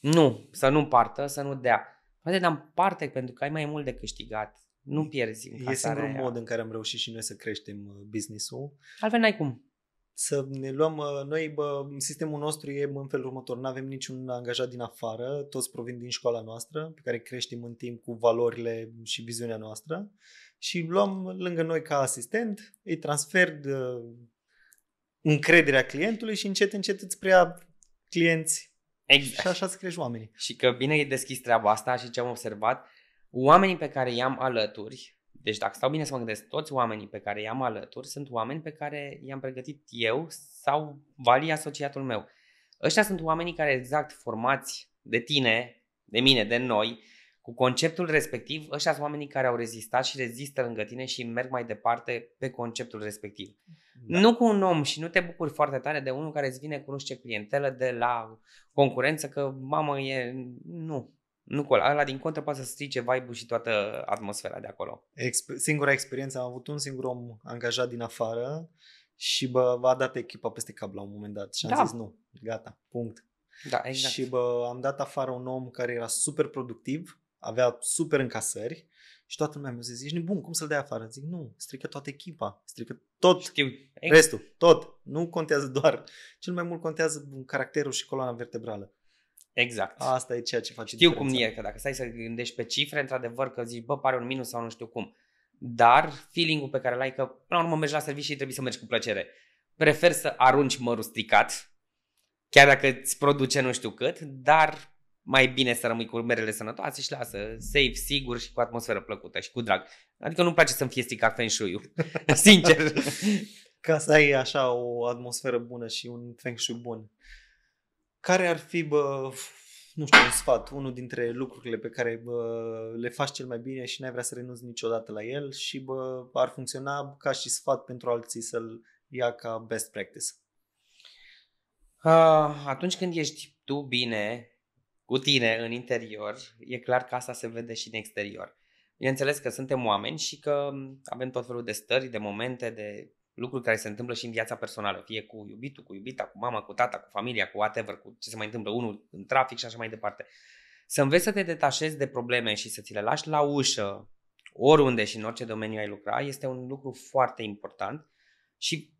Nu, să nu partă, să nu dea. Poate dar parte pentru că ai mai mult de câștigat. Nu pierzi în E singurul aia. mod în care am reușit și noi să creștem uh, business-ul. Altfel n-ai cum. Să ne luăm, uh, noi, bă, sistemul nostru e în felul următor, nu avem niciun angajat din afară, toți provin din școala noastră, pe care creștem în timp cu valorile și viziunea noastră și luăm lângă noi ca asistent, îi transfer de încrederea clientului și încet, încet îți prea clienți exact. și așa să crești oamenii. Și că bine e deschis treaba asta și ce am observat, oamenii pe care i-am alături, deci dacă stau bine să mă gândesc, toți oamenii pe care i-am alături sunt oameni pe care i-am pregătit eu sau Vali, asociatul meu. Ăștia sunt oamenii care exact formați de tine, de mine, de noi, cu conceptul respectiv, ăștia sunt oamenii care au rezistat și rezistă lângă tine și merg mai departe pe conceptul respectiv. Da. Nu cu un om și nu te bucuri foarte tare de unul care îți vine cu nu știu ce clientelă de la concurență că mamă e... Nu. Nu cu ăla. ăla din contră poate să strice vibe și toată atmosfera de acolo. Exp- singura experiență, am avut un singur om angajat din afară și bă, v-a dat echipa peste cap la un moment dat și am da. zis nu, gata, punct. Da, exact. Și bă, am dat afară un om care era super productiv, avea super încasări și toată lumea mi-a zis, ești nebun, cum să-l dai afară? Zic, nu, strică toată echipa, strică tot Știu. restul, tot. Nu contează doar, cel mai mult contează caracterul și coloana vertebrală. Exact. Asta e ceea ce face Știu diferența. cum e, că dacă stai să gândești pe cifre, într-adevăr că zici, bă, pare un minus sau nu știu cum. Dar feeling-ul pe care l-ai, că până la urmă mergi la serviciu și trebuie să mergi cu plăcere. Prefer să arunci mărul stricat, chiar dacă îți produce nu știu cât, dar mai bine să rămâi cu merele sănătoase și lasă, safe, sigur și cu atmosferă plăcută și cu drag. Adică nu-mi place să-mi fie stricat feng shui sincer. Ca să ai așa o atmosferă bună și un feng shui bun. Care ar fi, bă, nu știu, un sfat, unul dintre lucrurile pe care bă, le faci cel mai bine și n-ai vrea să renunți niciodată la el și bă, ar funcționa ca și sfat pentru alții să-l ia ca best practice? Uh, atunci când ești tu bine cu tine în interior, e clar că asta se vede și în exterior. Bineînțeles că suntem oameni și că avem tot felul de stări, de momente, de lucruri care se întâmplă și în viața personală, fie cu iubitul, cu iubita, cu mama, cu tata, cu familia, cu whatever, cu ce se mai întâmplă unul în trafic și așa mai departe. Să înveți să te detașezi de probleme și să ți le lași la ușă, oriunde și în orice domeniu ai lucra, este un lucru foarte important și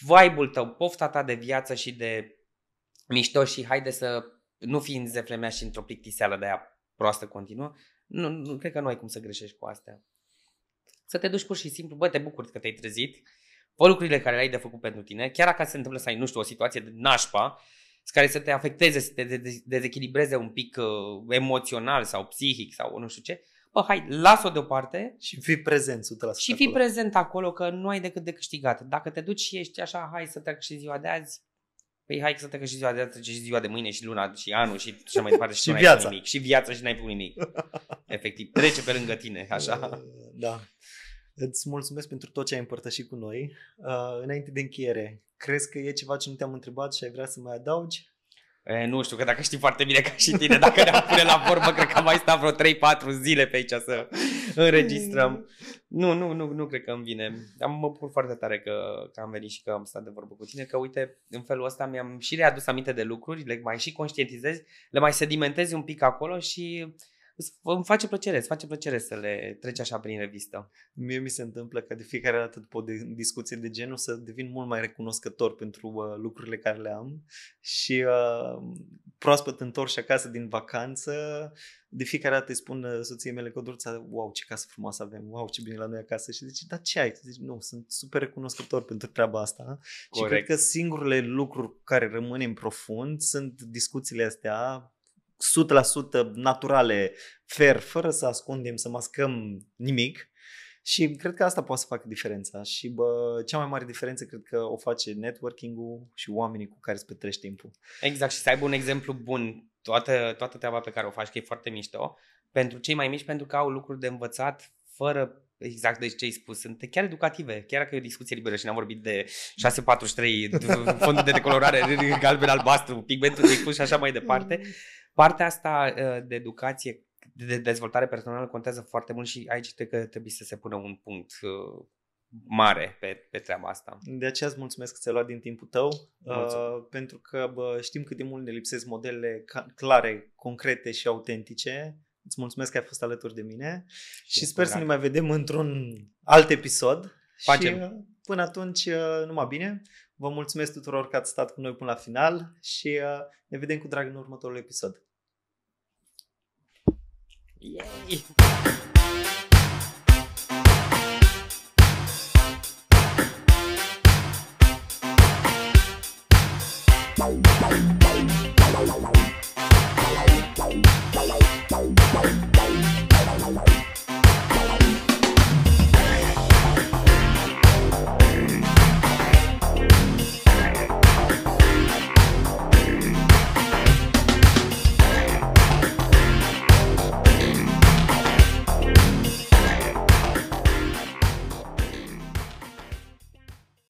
vibe-ul tău, pofta ta de viață și de mișto și haide să nu fiind zeflemea și într-o plictiseală de aia proastă continuă, nu, nu cred că nu ai cum să greșești cu astea. Să te duci pur și simplu, bă, te bucuri că te-ai trezit, fă lucrurile care le-ai de făcut pentru tine, chiar dacă se întâmplă să ai, nu știu, o situație de nașpa, care să te afecteze, să te dezechilibreze un pic uh, emoțional sau psihic sau nu știu ce, bă, hai, las-o deoparte. Și fii prezent 100% Și fii acolo. prezent acolo, că nu ai decât de câștigat. Dacă te duci și ești așa, hai să trec și ziua de azi, Păi hai să treacă și ziua de azi, trece și ziua de mâine și luna și anul și așa mai departe și, și viața. Nimic. Și viața și n-ai făcut nimic. Efectiv, trece pe lângă tine, așa. Da. Îți mulțumesc pentru tot ce ai împărtășit cu noi. Uh, înainte de încheiere, crezi că e ceva ce nu te-am întrebat și ai vrea să mai adaugi? E, nu știu, că dacă știi foarte bine ca și tine, dacă ne-am pune la vorbă, cred că am mai stat vreo 3-4 zile pe aici să înregistrăm. Nu, nu, nu, nu cred că îmi vine. Am, mă bucur foarte tare că, că am venit și că am stat de vorbă cu tine, că uite, în felul ăsta mi-am și readus aminte de lucruri, le mai și conștientizez, le mai sedimentezi un pic acolo și îmi face plăcere, îți face plăcere să le treci așa prin revistă. Mie mi se întâmplă că de fiecare dată după o discuție de genul să devin mult mai recunoscător pentru uh, lucrurile care le am și uh, proaspăt întors și acasă din vacanță, de fiecare dată îi spun uh, soției mele Codruța, wow, ce casă frumoasă avem, wow, ce bine la noi acasă și zice, da ce ai? Zici, nu, sunt super recunoscător pentru treaba asta Corect. și cred că singurele lucruri care rămân în profund sunt discuțiile astea 100% naturale, fair, fără să ascundem, să mascăm nimic. Și cred că asta poate să facă diferența. Și bă, cea mai mare diferență cred că o face networking-ul și oamenii cu care îți petrești timpul. Exact, și să aibă un exemplu bun toată, toată treaba pe care o faci, că e foarte mișto, pentru cei mai mici, pentru că au lucruri de învățat fără exact de ce ai spus, sunt chiar educative, chiar că e o discuție liberă și n-am vorbit de 643, fondul de decolorare galben-albastru, pigmentul de și așa mai departe. Partea asta uh, de educație, de dezvoltare personală contează foarte mult și aici cred că trebuie să se pună un punct uh, mare pe, pe treaba asta. De aceea îți mulțumesc că ți-ai luat din timpul tău, uh, pentru că bă, știm cât de mult ne lipsesc modele clare, concrete și autentice. Îți mulțumesc că ai fost alături de mine și, și sper să ne mai vedem într-un alt episod. Facem. Și uh, până atunci, uh, numai bine. Vă mulțumesc tuturor că ați stat cu noi până la final și uh, ne vedem cu drag în următorul episod. Yay!